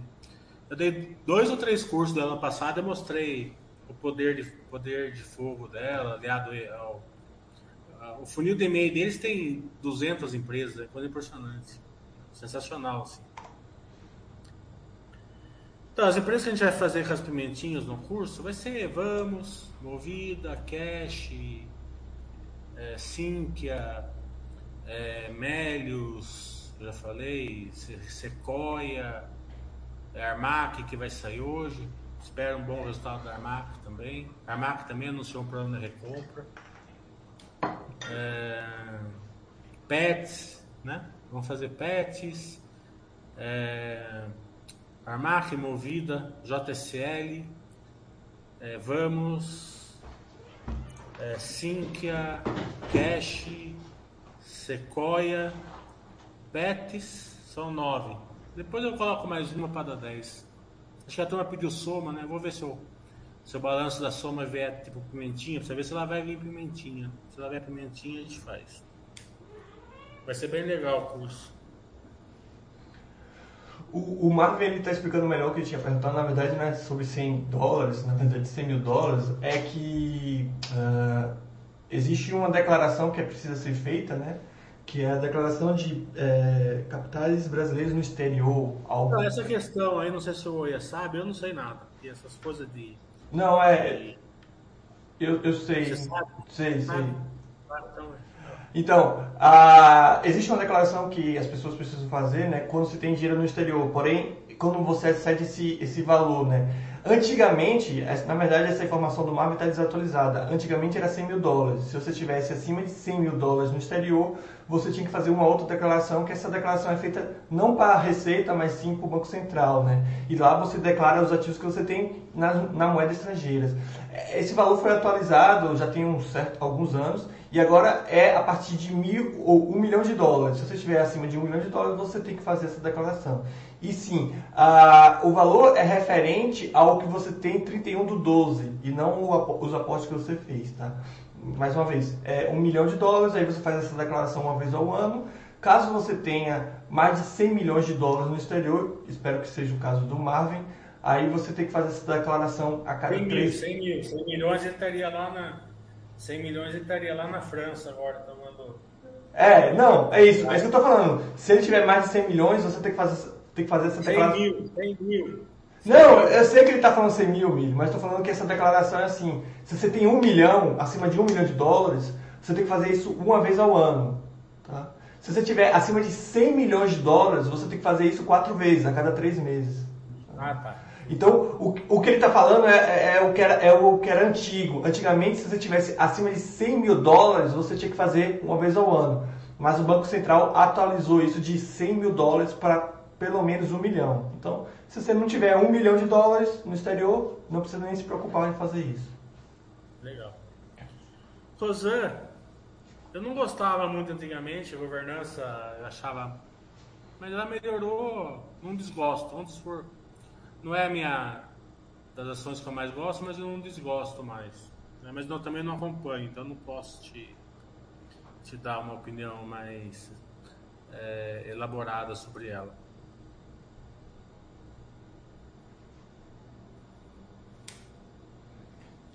Eu dei dois ou três cursos do ano passado e mostrei o poder de, poder de fogo dela, aliado ao. O funil de e-mail deles tem 200 empresas, é coisa impressionante. Sensacional, assim. Então, as empresas que a gente vai fazer com as pimentinhas no curso vai ser Vamos, Movida, Cash, é, Sinqia, é, Melius, já falei, Sequoia, é, Armac que vai sair hoje. Espero um bom resultado da Armac também. A Armac também anunciou um plano de recompra. É, pets, né? Vamos fazer pets. É, Armac, Movida, JSL, é, Vamos, é, Sinqia, Cash, Sequoia, Betis, são nove. Depois eu coloco mais uma para dar dez. Acho que a turma pediu soma, né? Vou ver se o, se o balanço da soma vier tipo pimentinha, para ver se ela vai vir pimentinha. Se ela vier pimentinha, a gente faz. Vai ser bem legal o curso. O, o Marvin está explicando melhor o que ele tinha perguntado, na verdade não é sobre 100 dólares, na verdade 100 mil dólares, é que uh, existe uma declaração que precisa ser feita, né? que é a declaração de é, capitais brasileiros no exterior. Algo... Não, essa questão aí, não sei se o Oia sabe, eu não sei nada. E essas coisas de. Não, é. Eu, eu sei. Você sabe? Sei, sei. Ah, então, é. Então, a, existe uma declaração que as pessoas precisam fazer, né, quando se tem dinheiro no exterior. Porém, quando você cede esse, esse valor, né? Antigamente, na verdade, essa informação do Marvel está desatualizada. Antigamente era 100 mil dólares. Se você tivesse acima de 100 mil dólares no exterior, você tinha que fazer uma outra declaração, que essa declaração é feita não para a Receita, mas sim para o Banco Central, né? E lá você declara os ativos que você tem na, na moeda estrangeira. Esse valor foi atualizado já tem um certo, alguns anos e agora é a partir de mil ou um milhão de dólares. Se você estiver acima de um milhão de dólares, você tem que fazer essa declaração. E sim, a, o valor é referente ao que você tem 31 do 12 e não o, os apostos que você fez, tá? Mais uma vez, é um milhão de dólares, aí você faz essa declaração uma vez ao ano. Caso você tenha mais de 100 milhões de dólares no exterior, espero que seja o caso do Marvin, aí você tem que fazer essa declaração a cada 100 três... Mil, 100 mil, 100 milhões ele estaria lá na 100 milhões ele estaria lá na França agora tomando. É, não, é isso, é isso que eu tô falando. Se ele tiver mais de 100 milhões, você tem que fazer tem que fazer essa 100 declaração. mil, 100 mil. Não, eu sei que ele está falando 100 mil, milho, mas estou falando que essa declaração é assim: se você tem um milhão, acima de um milhão de dólares, você tem que fazer isso uma vez ao ano. Tá? Se você tiver acima de 100 milhões de dólares, você tem que fazer isso quatro vezes, a cada três meses. Ah, tá. Então, o, o que ele está falando é, é, é o que era, é o que era antigo. Antigamente, se você tivesse acima de 100 mil dólares, você tinha que fazer uma vez ao ano. Mas o Banco Central atualizou isso de 100 mil dólares para pelo menos um milhão. Então, se você não tiver um milhão de dólares no exterior, não precisa nem se preocupar em fazer isso. Legal. Rosan, eu não gostava muito antigamente, a governança, eu achava. Mas ela melhorou, não desgosto. Vamos for, não é a minha das ações que eu mais gosto, mas eu não desgosto mais. Né? Mas não, também não acompanho, então não posso te, te dar uma opinião mais é, elaborada sobre ela.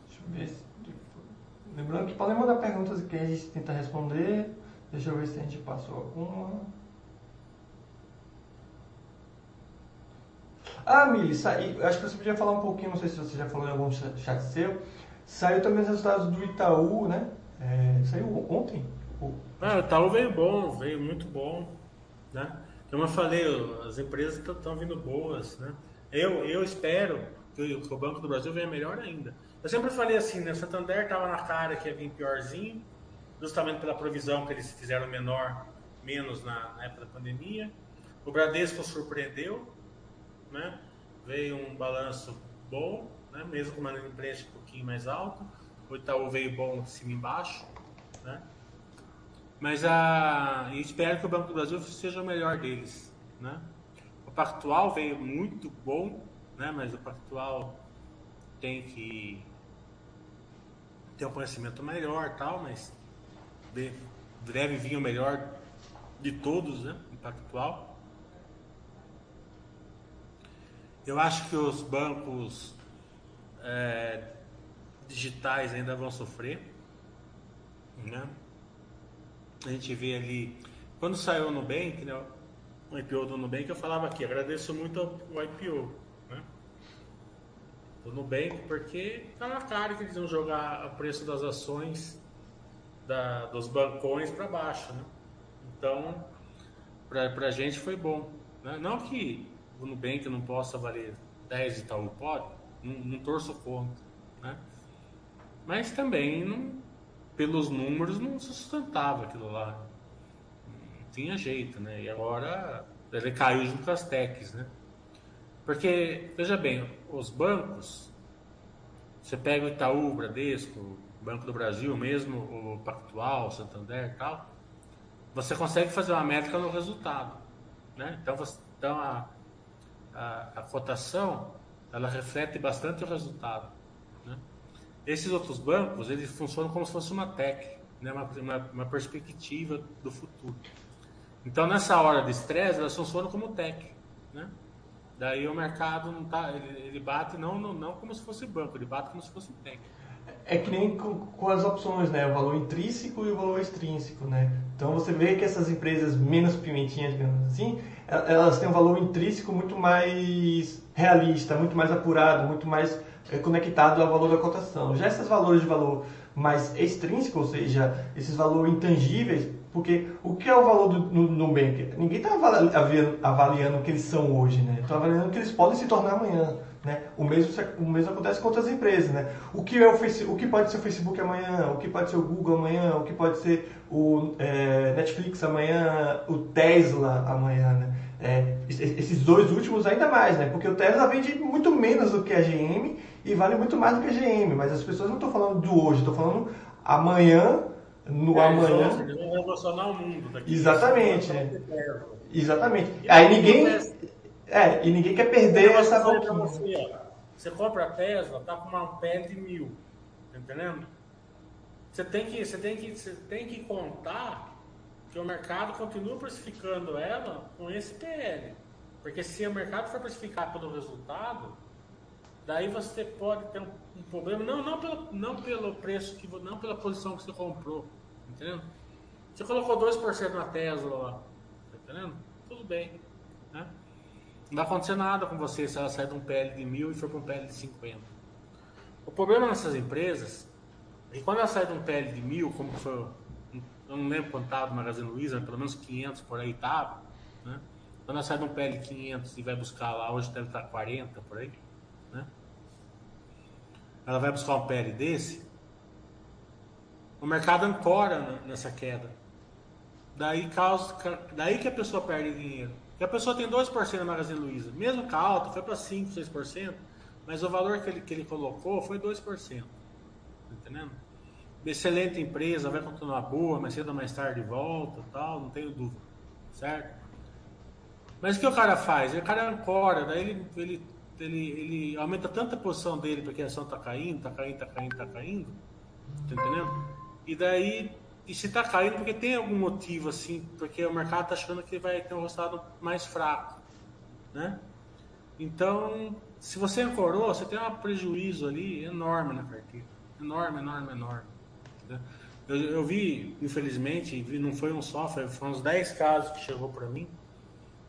Deixa eu ver se... Lembrando que podem mandar perguntas que a gente tenta responder. Deixa eu ver se a gente passou alguma. Ah, Mili, acho que você podia falar um pouquinho, não sei se você já falou em algum chat seu. Saiu também os resultados do Itaú, né? É, saiu ontem. Ah, o Itaú veio bom, veio muito bom, né? Como eu falei, as empresas estão vindo boas, né? Eu, eu espero que o Banco do Brasil venha melhor ainda. Eu sempre falei assim, né? O Santander estava na cara que ia vir piorzinho, justamente pela provisão que eles fizeram menor, menos na, na época da pandemia. O Bradesco surpreendeu, né? Veio um balanço bom, né? mesmo com uma inadimplência um pouquinho mais alta. O Itaú veio bom de cima e embaixo, né? Mas a, e espero que o Banco do Brasil seja o melhor deles, né? O Pactual veio muito bom, né? Mas o Pactual tem que ter um conhecimento melhor, tal, mas deve vir o melhor de todos, né? O Pactual. Eu acho que os bancos é, digitais ainda vão sofrer, né? A gente vê ali, quando saiu o Nubank, né, o IPO do Nubank, eu falava aqui, agradeço muito o IPO, né? Do Nubank, porque tá na cara que eles vão jogar o preço das ações da, dos bancões para baixo, né? Então, para a gente foi bom. Né? Não que o Nubank não possa valer 10 e tal, pode, não, não torço contra, né? Mas também, não, pelos números, não sustentava aquilo lá. Não tinha jeito, né? E agora ele caiu junto com as techs, né? Porque, veja bem, os bancos, você pega o Itaú, o Bradesco, o Banco do Brasil mesmo, o Pactual, o Santander e tal, você consegue fazer uma métrica no resultado, né? Então, você, então a, a, a cotação ela reflete bastante o resultado. Né? Esses outros bancos, eles funcionam como se fosse uma tech, né? uma, uma, uma perspectiva do futuro. Então, nessa hora de estresse, elas funcionam como tech. Né? Daí o mercado não tá, ele, ele bate não, não, não como se fosse banco, ele bate como se fosse tech. É que nem com, com, as opções, né? O valor intrínseco e o valor extrínseco, né? Então você vê que essas empresas menos pimentinhas, digamos assim, elas têm um valor intrínseco muito mais realista, muito mais apurado, muito mais é, conectado ao valor da cotação. Já esses valores de valor mais extrínseco, ou seja, esses valores intangíveis, porque o que é o valor do Nubank? Ninguém está avaliando, avaliando o que eles são hoje, né? Está avaliando o que eles podem se tornar amanhã. Né? O, mesmo, o mesmo acontece com outras empresas. Né? O, que é o, face, o que pode ser o Facebook amanhã, o que pode ser o Google amanhã, o que pode ser o é, Netflix amanhã, o Tesla amanhã. Né? É, esses dois últimos ainda mais, né? porque o Tesla vende muito menos do que a GM e vale muito mais do que a GM. Mas as pessoas não estão falando do hoje, estão falando amanhã. No é, amanhã. Eles vão revolucionar o mundo. Daqui Exatamente. Exatamente. Aí ninguém. É, e ninguém quer perder eu essa boquinha. Você, você compra a Tesla, tá com uma pé de mil, tá entendendo? Você tem que, você tem que, você tem que contar que o mercado continua precificando ela com esse PL. Porque se o mercado for precificar pelo resultado, daí você pode ter um, um, problema, não, não, pelo, não pelo preço, que, não pela posição que você comprou, entendeu? Você colocou 2% na Tesla lá, tá entendendo? Tudo bem, né? Não vai acontecer nada com você se ela sair de um PL de mil e for para um PL de 50. O problema nessas empresas é que quando ela sai de um PL de mil, como foi, eu não lembro quanto estava no Magazine Luiza, pelo menos 500 por aí estava, né? Quando ela sai de um PL 500 e vai buscar lá, hoje deve estar 40 por aí, né? Ela vai buscar um PL desse, o mercado ancora nessa queda. Daí, causa, daí que a pessoa perde dinheiro. Porque a pessoa tem 2% na Magazine Luiza, mesmo que alta, foi para 5, 6%, mas o valor que ele, que ele colocou foi 2%. Tá entendendo? Excelente empresa, vai continuar boa, mais cedo ou mais tarde volta, tal, não tenho dúvida. Certo? Mas o que o cara faz? O cara ancora, daí ele, ele, ele, ele aumenta tanta posição dele porque a ação está caindo, está caindo, está caindo, está caindo. Tá entendendo? E daí e se está caindo porque tem algum motivo assim, porque o mercado está achando que vai ter um resultado mais fraco, né? Então, se você ancorou, você tem um prejuízo ali enorme na carteira, enorme, enorme, enorme. Eu, eu vi, infelizmente, não foi um só, foram uns 10 casos que chegou para mim,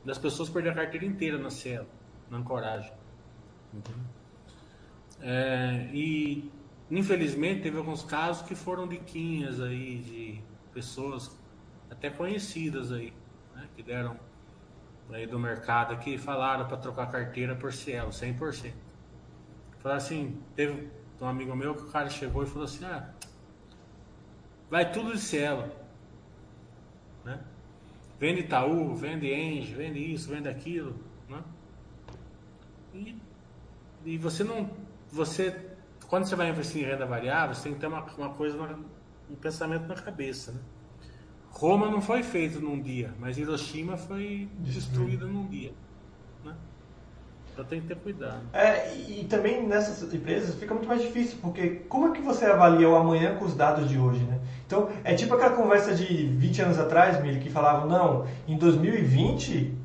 das pessoas perderam a carteira inteira na cela, na ancoragem. É, e Infelizmente, teve alguns casos que foram diquinhas aí de pessoas até conhecidas aí, né, que deram aí do mercado que falaram para trocar carteira por Cielo, 100%. Falaram assim, teve um amigo meu que o cara chegou e falou assim, ah, vai tudo de Cielo, né? Vende Itaú, vende Enge, vende isso, vende aquilo, né? E, e você não, você quando você vai investir em renda variável, você tem que ter uma, uma coisa, um pensamento na cabeça. Né? Roma não foi feito num dia, mas Hiroshima foi destruída num dia. Né? Então tem que ter cuidado. É, e também nessas empresas fica muito mais difícil, porque como é que você avalia o amanhã com os dados de hoje, né? Então, é tipo aquela conversa de 20 anos atrás, Mili, que falavam, não, em 2020,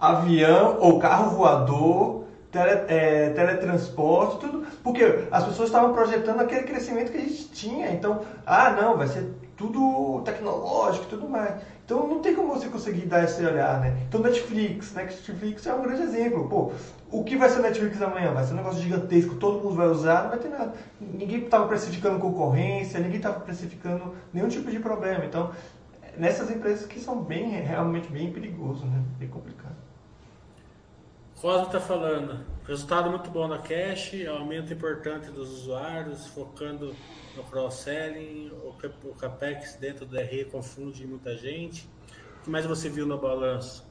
avião ou carro voador tele, é, teletransporte, tudo, porque as pessoas estavam projetando aquele crescimento que a gente tinha. Então, ah, não, vai ser tudo tecnológico e tudo mais. Então, não tem como você conseguir dar esse olhar, né? Então, Netflix, Netflix é um grande exemplo. Pô, o que vai ser Netflix amanhã? Vai ser um negócio gigantesco, todo mundo vai usar, não vai ter nada. Ninguém estava precificando concorrência, ninguém estava precificando nenhum tipo de problema. Então, nessas empresas que são bem, realmente bem perigosos, né? Bem complicado. Rosa está falando, resultado muito bom na cash, aumento importante dos usuários, focando no cross-selling, o capex dentro do RE confunde muita gente. O que mais você viu no balanço?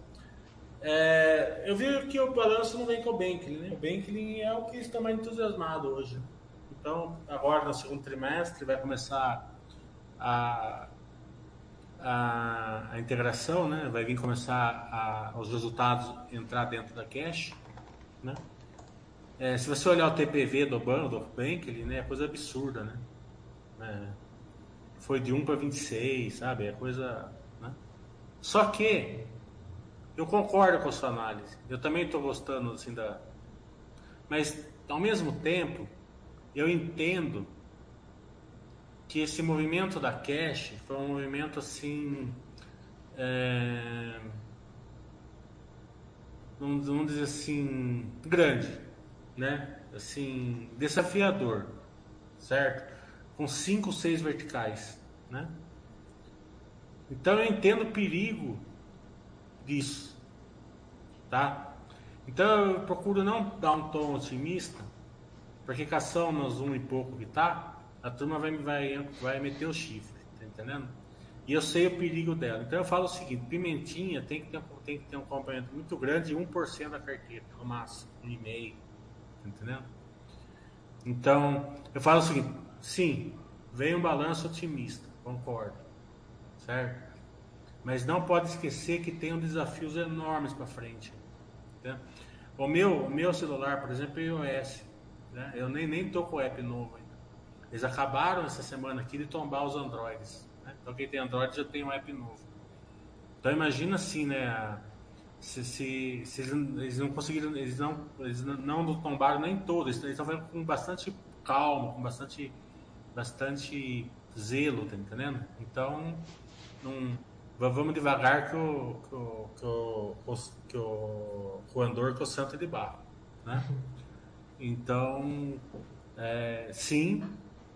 É, eu vi que o balanço não vem com o Banking, né? O Banking é o que está mais entusiasmado hoje. Então, agora no segundo trimestre vai começar a a, a integração, né? Vai vir começar a, os resultados entrar dentro da cache, né? É, se você olhar o TPV do banco, do bank, ele, né, é coisa absurda, né? É, foi de 1 para 26, sabe? É coisa. Né? Só que eu concordo com a sua análise. Eu também estou gostando assim da. Mas ao mesmo tempo, eu entendo que esse movimento da cash foi um movimento assim. É, vamos, vamos dizer assim, grande, né? Assim, desafiador, certo? Com cinco, seis verticais, né? Então eu entendo o perigo disso, tá? Então eu procuro não dar um tom otimista, porque com a ação nos um e pouco que tá, a turma vai, vai, vai meter o chifre, tá entendendo? E eu sei o perigo dela. Então eu falo o seguinte, pimentinha tem que ter, tem que ter um complemento muito grande de 1% da carteira, no máximo, 1,5%, tá entendendo? Então, eu falo o seguinte, sim, vem um balanço otimista, concordo, certo? Mas não pode esquecer que tem desafios enormes para frente. Tá? O, meu, o meu celular, por exemplo, é iOS. Né? Eu nem, nem com o app novo. Eles acabaram essa semana aqui de tombar os Androids. Né? Então quem tem Android já tem um app novo. Então imagina assim, né? Se, se, se eles, não conseguiram, eles não, eles não tombaram nem todos, eles estão fazendo com bastante calma, com bastante, bastante zelo, tá entendendo? Então não, vamos devagar que o, que o, que o, que o, que o andor que o santo é de barro, né? Então, é, sim,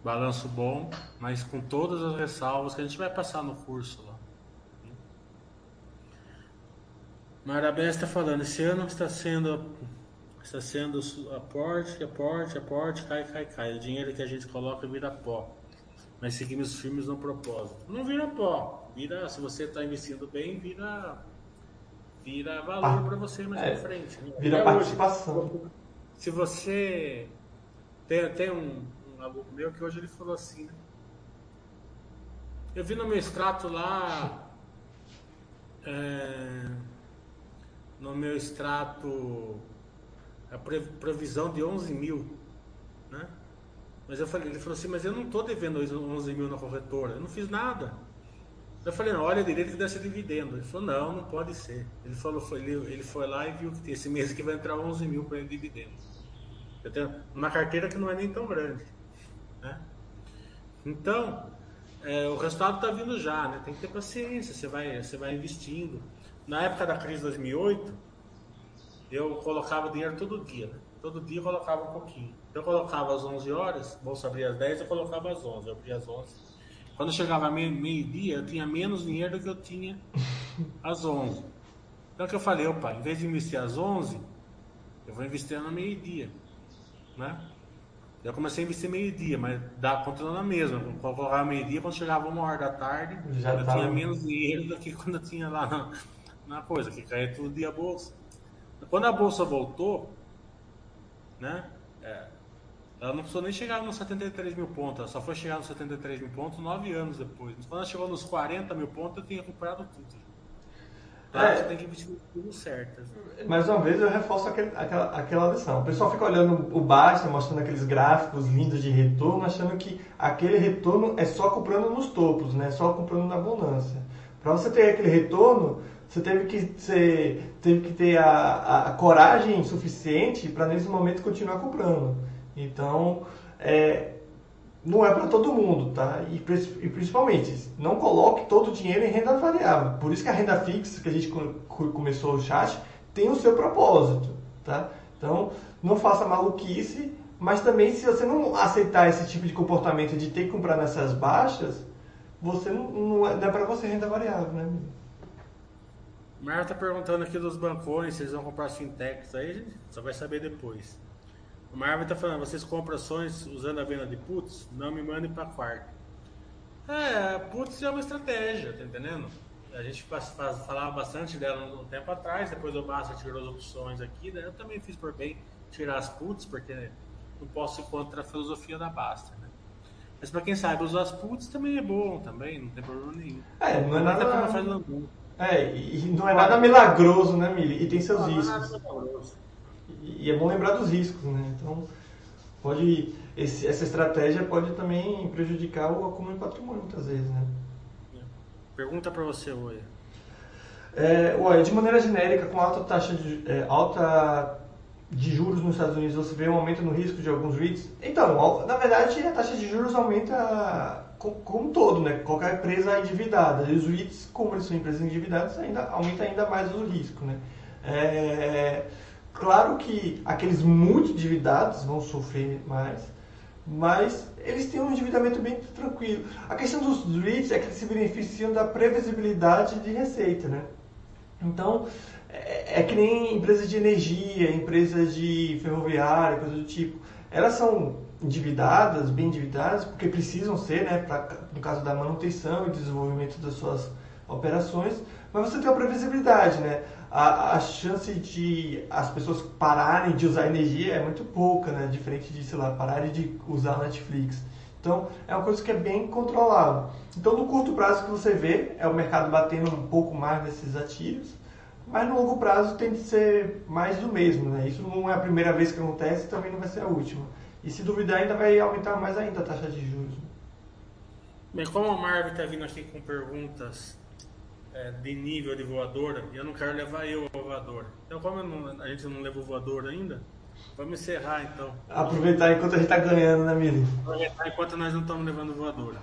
balanço bom, mas com todas as ressalvas que a gente vai passar no curso lá. Marabés está falando, esse ano está sendo está sendo aporte, aporte, aporte, cai, cai, cai. O dinheiro que a gente coloca vira pó. Mas seguimos firmes no propósito. Não vira pó. Vira, se você está investindo bem, vira vira valor ah, para você mais é, frente. Né? Vira Até participação. Hoje, se você tem, tem um, aluno meu que hoje ele falou assim, né? Eu vi no meu extrato lá, é, no meu extrato, a previsão de 11 mil, né? Mas eu falei, ele falou assim, mas eu não estou devendo 11 mil na corretora, eu não fiz nada. Eu falei, não, olha direito que deve ser dividendo. Ele falou, não, não pode ser. Ele falou, foi, ele, ele foi lá e viu que esse mês que vai entrar 11 mil para ele dividendo. Eu tenho uma carteira que não é nem tão grande. Né? Então, é, o resultado está vindo já, né? Tem que ter paciência, você vai, você vai investindo. Na época da crise de 2008, eu colocava dinheiro todo dia, né? Todo dia eu colocava um pouquinho. Eu colocava às 11 horas, bolsa abria às 10, eu colocava às 11, eu abria às 11. Quando chegava meio-dia, eu tinha menos dinheiro do que eu tinha às 11. Então que eu falei, opa, em vez de investir às 11, eu vou investir no meio-dia né? Eu comecei a investir meio-dia, mas dá, continuando a mesma. Colocava meio-dia, quando chegava uma hora da tarde, Já eu tinha menos dinheiro do que quando eu tinha lá na, na coisa, que caía todo dia a bolsa. Quando a bolsa voltou, né? É, ela não precisou nem chegar nos 73 mil pontos, ela só foi chegar nos 73 mil pontos nove anos depois. Quando ela chegou nos 40 mil pontos, eu tinha recuperado tudo. Tá? É, você tem que investir tudo certo. Mais uma vez eu reforço aquele, aquela, aquela lição. O pessoal fica olhando o Basta, mostrando aqueles gráficos lindos de retorno, achando que aquele retorno é só comprando nos topos, né? só comprando na abundância. Para você ter aquele retorno, você teve que, ser, teve que ter a, a, a coragem suficiente para nesse momento continuar comprando. Então, é, não é para todo mundo, tá? E, e, principalmente, não coloque todo o dinheiro em renda variável. Por isso que a renda fixa, que a gente começou o chat, tem o seu propósito, tá? Então, não faça maluquice, mas também se você não aceitar esse tipo de comportamento de ter que comprar nessas baixas, você não, não é, é para você renda variável, né? Marta tá perguntando aqui dos bancões, se eles vão comprar fintechs, aí só vai saber depois. O Marvin está falando, vocês compram ações usando a venda de puts? Não me mandem para quarto. É, puts é uma estratégia, tá entendendo? A gente falava bastante dela um tempo atrás, depois o Basta tirou as opções aqui, né? eu também fiz por bem tirar as puts, porque não posso ir contra a filosofia da Basta, né? Mas para quem sabe usar as puts também é bom, também, não tem problema nenhum. É, não é nada... Faz é, e não é nada milagroso, né, Mili? E tem seus não, riscos. Não é nada milagroso e é bom lembrar dos riscos, né? Então, pode esse, essa estratégia pode também prejudicar o acúmulo de patrimônio muitas vezes, né? Pergunta para você, Oi. É, ué, de maneira genérica, com alta taxa de é, alta de juros nos Estados Unidos, você vê um aumento no risco de alguns REITs? Então, na verdade, a taxa de juros aumenta como um todo, né? Qualquer empresa endividada. E os REITs, como eles são empresas endividadas, ainda aumenta ainda mais o risco, né? É, Claro que aqueles muito endividados vão sofrer mais, mas eles têm um endividamento bem tranquilo. A questão dos REITs é que eles se beneficiam da previsibilidade de receita, né? Então, é, é que nem empresas de energia, empresas de ferroviária, coisa do tipo. Elas são endividadas, bem endividadas, porque precisam ser, né, pra, no caso da manutenção e desenvolvimento das suas operações, mas você tem a previsibilidade, né? A, a chance de as pessoas pararem de usar energia é muito pouca, né? Diferente de, sei lá, pararem de usar Netflix. Então, é uma coisa que é bem controlada. Então, no curto prazo que você vê, é o mercado batendo um pouco mais desses ativos, mas no longo prazo tem de ser mais do mesmo, né? Isso não é a primeira vez que acontece também não vai ser a última. E se duvidar, ainda vai aumentar mais ainda a taxa de juros. Bem, como a Marvel está vindo aqui com perguntas é, de nível de voadora e eu não quero levar eu ao voador. Então, como não, a gente não levou voador ainda, vamos encerrar então. Aproveitar enquanto a gente está ganhando, né, Mili? Aproveitar enquanto nós não estamos levando voadora.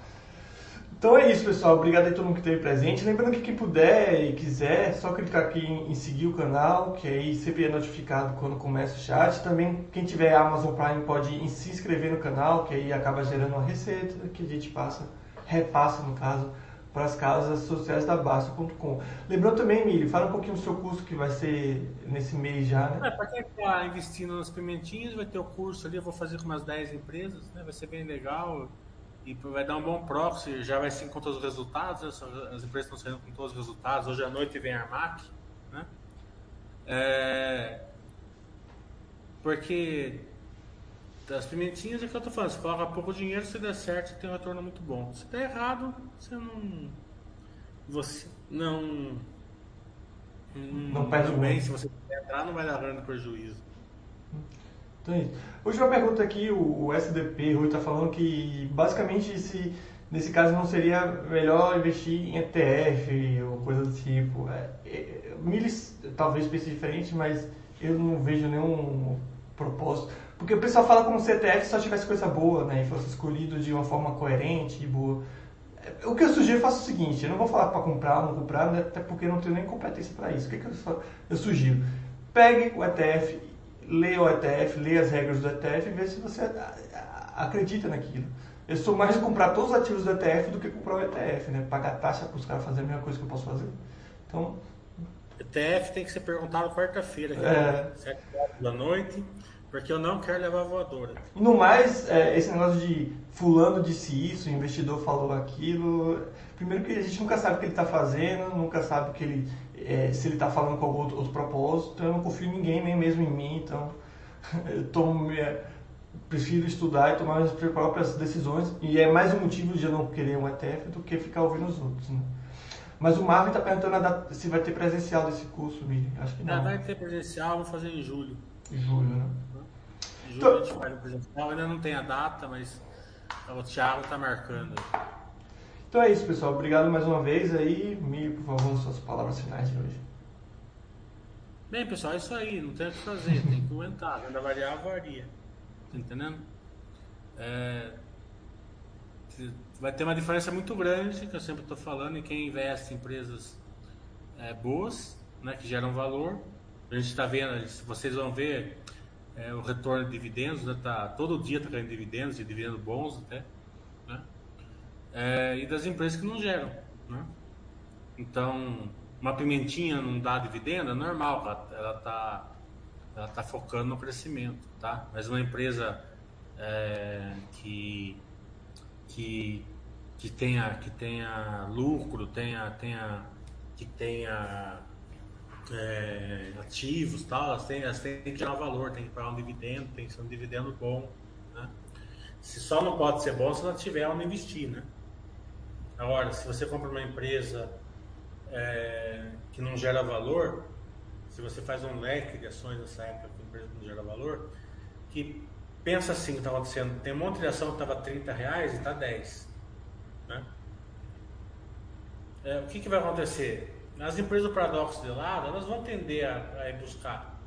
Então é isso, pessoal. Obrigado a todo mundo que esteve presente. Lembrando que quem puder e quiser, só clicar aqui em, em, seguir o canal, que aí sempre é notificado quando começa o chat. Também quem tiver Amazon Prime pode se inscrever no canal, que aí acaba gerando uma receita que a gente passa, repassa no caso, para as casas sociais da Basta.com. Lembrando também, Emílio, fala um pouquinho do seu curso que vai ser nesse mês já, né? É, para quem está investindo nas pimentinhas, vai ter o curso ali, eu vou fazer com umas 10 empresas, né? Vai ser bem legal e vai dar um bom proxy, já vai com todos os resultados, né? as empresas estão saindo com todos os resultados, hoje à noite vem a Armac, né? É... Porque as pimentinhas é que eu tô falando, você coloca pouco dinheiro, se der certo, você tem um retorno muito bom. Se der errado, você não. Você não. Não, não perde bem. Se você entrar, não vai dar grande prejuízo. Então é isso. Última pergunta aqui, o, SDP Rui está falando que basicamente se nesse caso não seria melhor investir em ETF ou coisa do tipo. É, é, talvez pense diferente, mas eu não vejo nenhum propósito porque o pessoal fala como se CTF só tivesse coisa boa, né? E fosse escolhido de uma forma coerente e boa. O que eu sugiro, eu faço o seguinte, eu não vou falar para comprar ou não comprar, né? até porque eu não tenho nem competência para isso. O que, que eu, eu sugiro? Pegue o ETF, leia o ETF, leia as regras do ETF e veja se você acredita naquilo. Eu sou mais de comprar todos os ativos do ETF do que comprar o ETF, né? Pagar taxa para os caras fazerem a mesma coisa que eu posso fazer. Então... ETF tem que ser perguntado quarta-feira, é... 7 horas da noite. Porque eu não quero levar voadora. No mais, é, esse negócio de fulano disse isso, o investidor falou aquilo. Primeiro que a gente nunca sabe o que ele está fazendo, nunca sabe que ele, é, se ele está falando com algum outro, outro, propósito. Então eu não confio em ninguém, nem mesmo em mim. Então eu tomo, prefiro estudar e tomar as próprias decisões. E é mais um motivo de eu não querer um ETF do que ficar ouvindo os outros. Né? Mas o Marvin está perguntando se vai ter presencial desse curso, Miriam. Acho que não. vai ter presencial, vou fazer em julho. Em julho, né? Julho então... a gente faz o presencial, ainda não tem a data, mas o Thiago está marcando. Então é isso, pessoal. Obrigado mais uma vez aí. Me, por favor, suas palavras finais de hoje. Bem, pessoal, é isso aí. Não tem o que fazer. tem que aguentar. Renda variável varia. Tá entendendo? É... Vai ter uma diferença muito grande, que eu sempre estou falando, em quem investe em empresas é, boas, né, que geram valor. A gente está vendo, vocês vão ver é, o retorno de dividendos, né, tá, todo dia está caindo dividendos, e dividendos bons até, né? É, e das empresas que não geram. Né? Então, uma pimentinha não dá dividendo, é normal, ela está ela tá focando no crescimento, tá? Mas uma empresa é, que, que, que, tenha, que tenha lucro, tenha, tenha, que tenha é, ativos, tal, elas têm, elas têm que gerar valor, tem que pagar um dividendo, tem que ser um dividendo bom. Né? Se só não pode ser bom se não tiver onde investir. Né? Agora, se você compra uma empresa é, que não gera valor, se você faz um leque de ações nessa época a empresa não gera valor, que pensa assim que está acontecendo, tem um monte de ação que estava 30 reais e está 10. Né? É, o que, que vai acontecer? As empresas do paradoxo de lado, elas vão tender a, a ir buscar,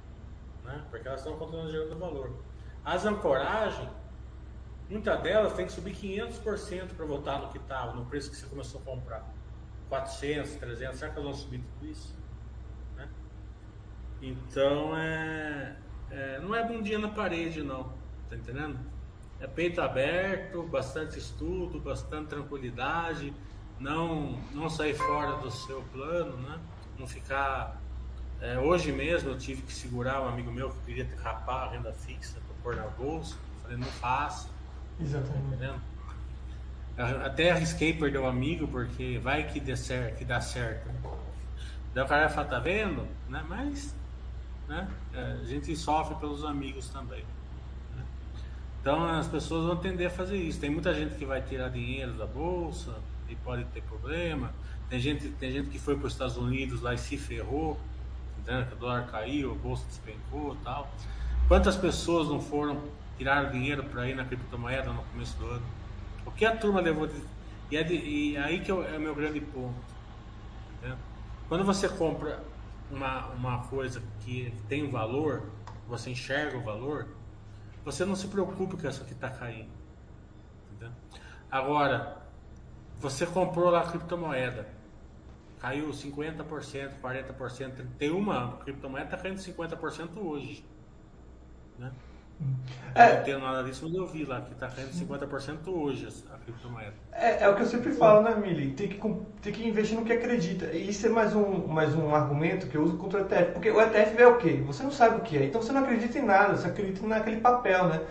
né? porque elas estão continuando gerando valor. As ancoragens, muitas delas tem que subir 500% para voltar no que estava, no preço que você começou a comprar. 400, 300, será que elas vão subir tudo isso? Né? Então, é, é, não é bundinha na parede, não. Tá entendendo? É peito aberto, bastante estudo, bastante tranquilidade não, não sair fora do seu plano, né? Não ficar. É, hoje mesmo eu tive que segurar um amigo meu que queria rapar a renda fixa para pôr na bolsa. Eu falei, não faça. Exatamente. Tá Até arrisquei perder o um amigo, porque vai que, dê certo, que dá certo. Né? Daí o cara vai falar, tá vendo? Né? Mas né? É, a gente sofre pelos amigos também. Né? Então as pessoas vão tender a fazer isso. Tem muita gente que vai tirar dinheiro da bolsa, e pode ter problema. Tem gente, tem gente que foi para os Estados Unidos lá e se ferrou, entendeu? que o dólar caiu, a bolsa despencou tal. Quantas pessoas não foram tirar dinheiro para ir na criptomoeda no começo do ano? O que a turma levou de... E, é de... e aí que é o meu grande ponto. Entendeu? Quando você compra uma, uma coisa que tem valor, você enxerga o valor, você não se preocupa com essa que está caindo. Entendeu? Agora, você comprou lá a criptomoeda, caiu 50%, 40%, tem uma criptomoeda está caindo 50% hoje. Né? É, não tenho nada disso, mas eu vi lá que está caindo 50% hoje a criptomoeda. É, é o que eu sempre falo, né, Mili? Tem que, tem que investir no que acredita. E isso é mais um, mais um argumento que eu uso contra o ETF. Porque o ETF é o quê? Você não sabe o que é. Então você não acredita em nada, você acredita naquele papel, né?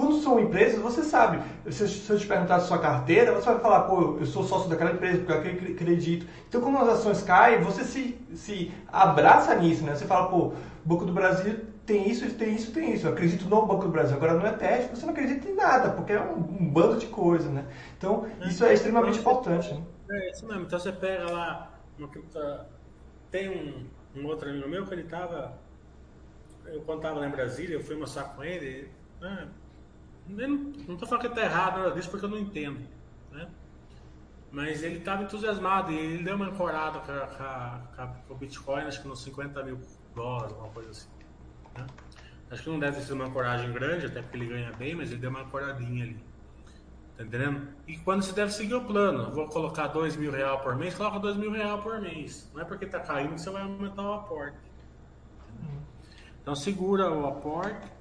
Quando são empresas, você sabe. Se, se eu te perguntar a sua carteira, você vai falar, pô, eu sou sócio daquela empresa porque eu acredito. Então, quando as ações caem, você se, se abraça nisso, né? Você fala, pô, Banco do Brasil tem isso, tem isso, tem isso. Eu acredito no Banco do Brasil. Agora no ETF você não acredita em nada, porque é um, um bando de coisa, né? Então isso é extremamente importante. Né? É isso mesmo. Então você pega lá, tem um, um outro amigo meu que ele estava, eu quando estava lá em Brasília, eu fui mostrar com ele, né? Não estou falando que está errado nada disso porque eu não entendo, né? Mas ele estava entusiasmado e ele deu uma ancorada com, o Bitcoin, acho que nos 50 mil dólares, uma coisa assim. Né? Acho que não deve ser uma coragem grande, até porque ele ganha bem, mas ele deu uma coradinha ali. Tá entendendo? E quando você deve seguir o plano, vou colocar dois mil reais por mês, coloca dois mil reais por mês. Não é porque tá caindo que você vai aumentar o aporte. Então segura o aporte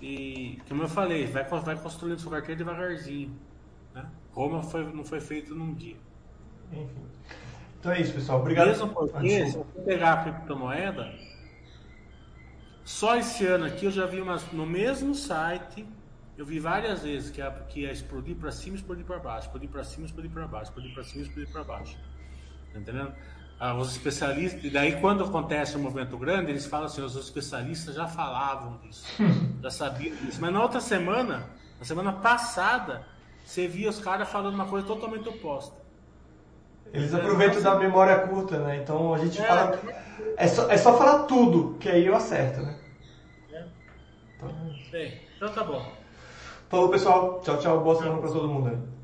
e, como eu falei, vai, vai construindo sua carteira devagarzinho. Né? Roma foi, não foi feito num dia. Enfim. Então é isso, pessoal. Obrigado. Mesmo porque, se você pegar a criptomoeda, só esse ano aqui eu já vi umas, no mesmo site, eu vi várias vezes que ia, que ia explodir para cima, explodir para baixo, explodir para cima, explodir para baixo, explodir para cima, explodir para baixo. Tá entendendo? Ah, os especialistas, e daí quando acontece um movimento grande, eles falam assim, os especialistas já falavam disso, já sabiam disso. Mas na outra semana, na semana passada, você via os caras falando uma coisa totalmente oposta. Eles aproveitam da memória curta, né? Então a gente é, fala. É só, é só falar tudo, que aí eu acerto, né? É. Então, Bem, então tá bom. Falou, pessoal. Tchau, tchau. Boa semana pra todo mundo aí.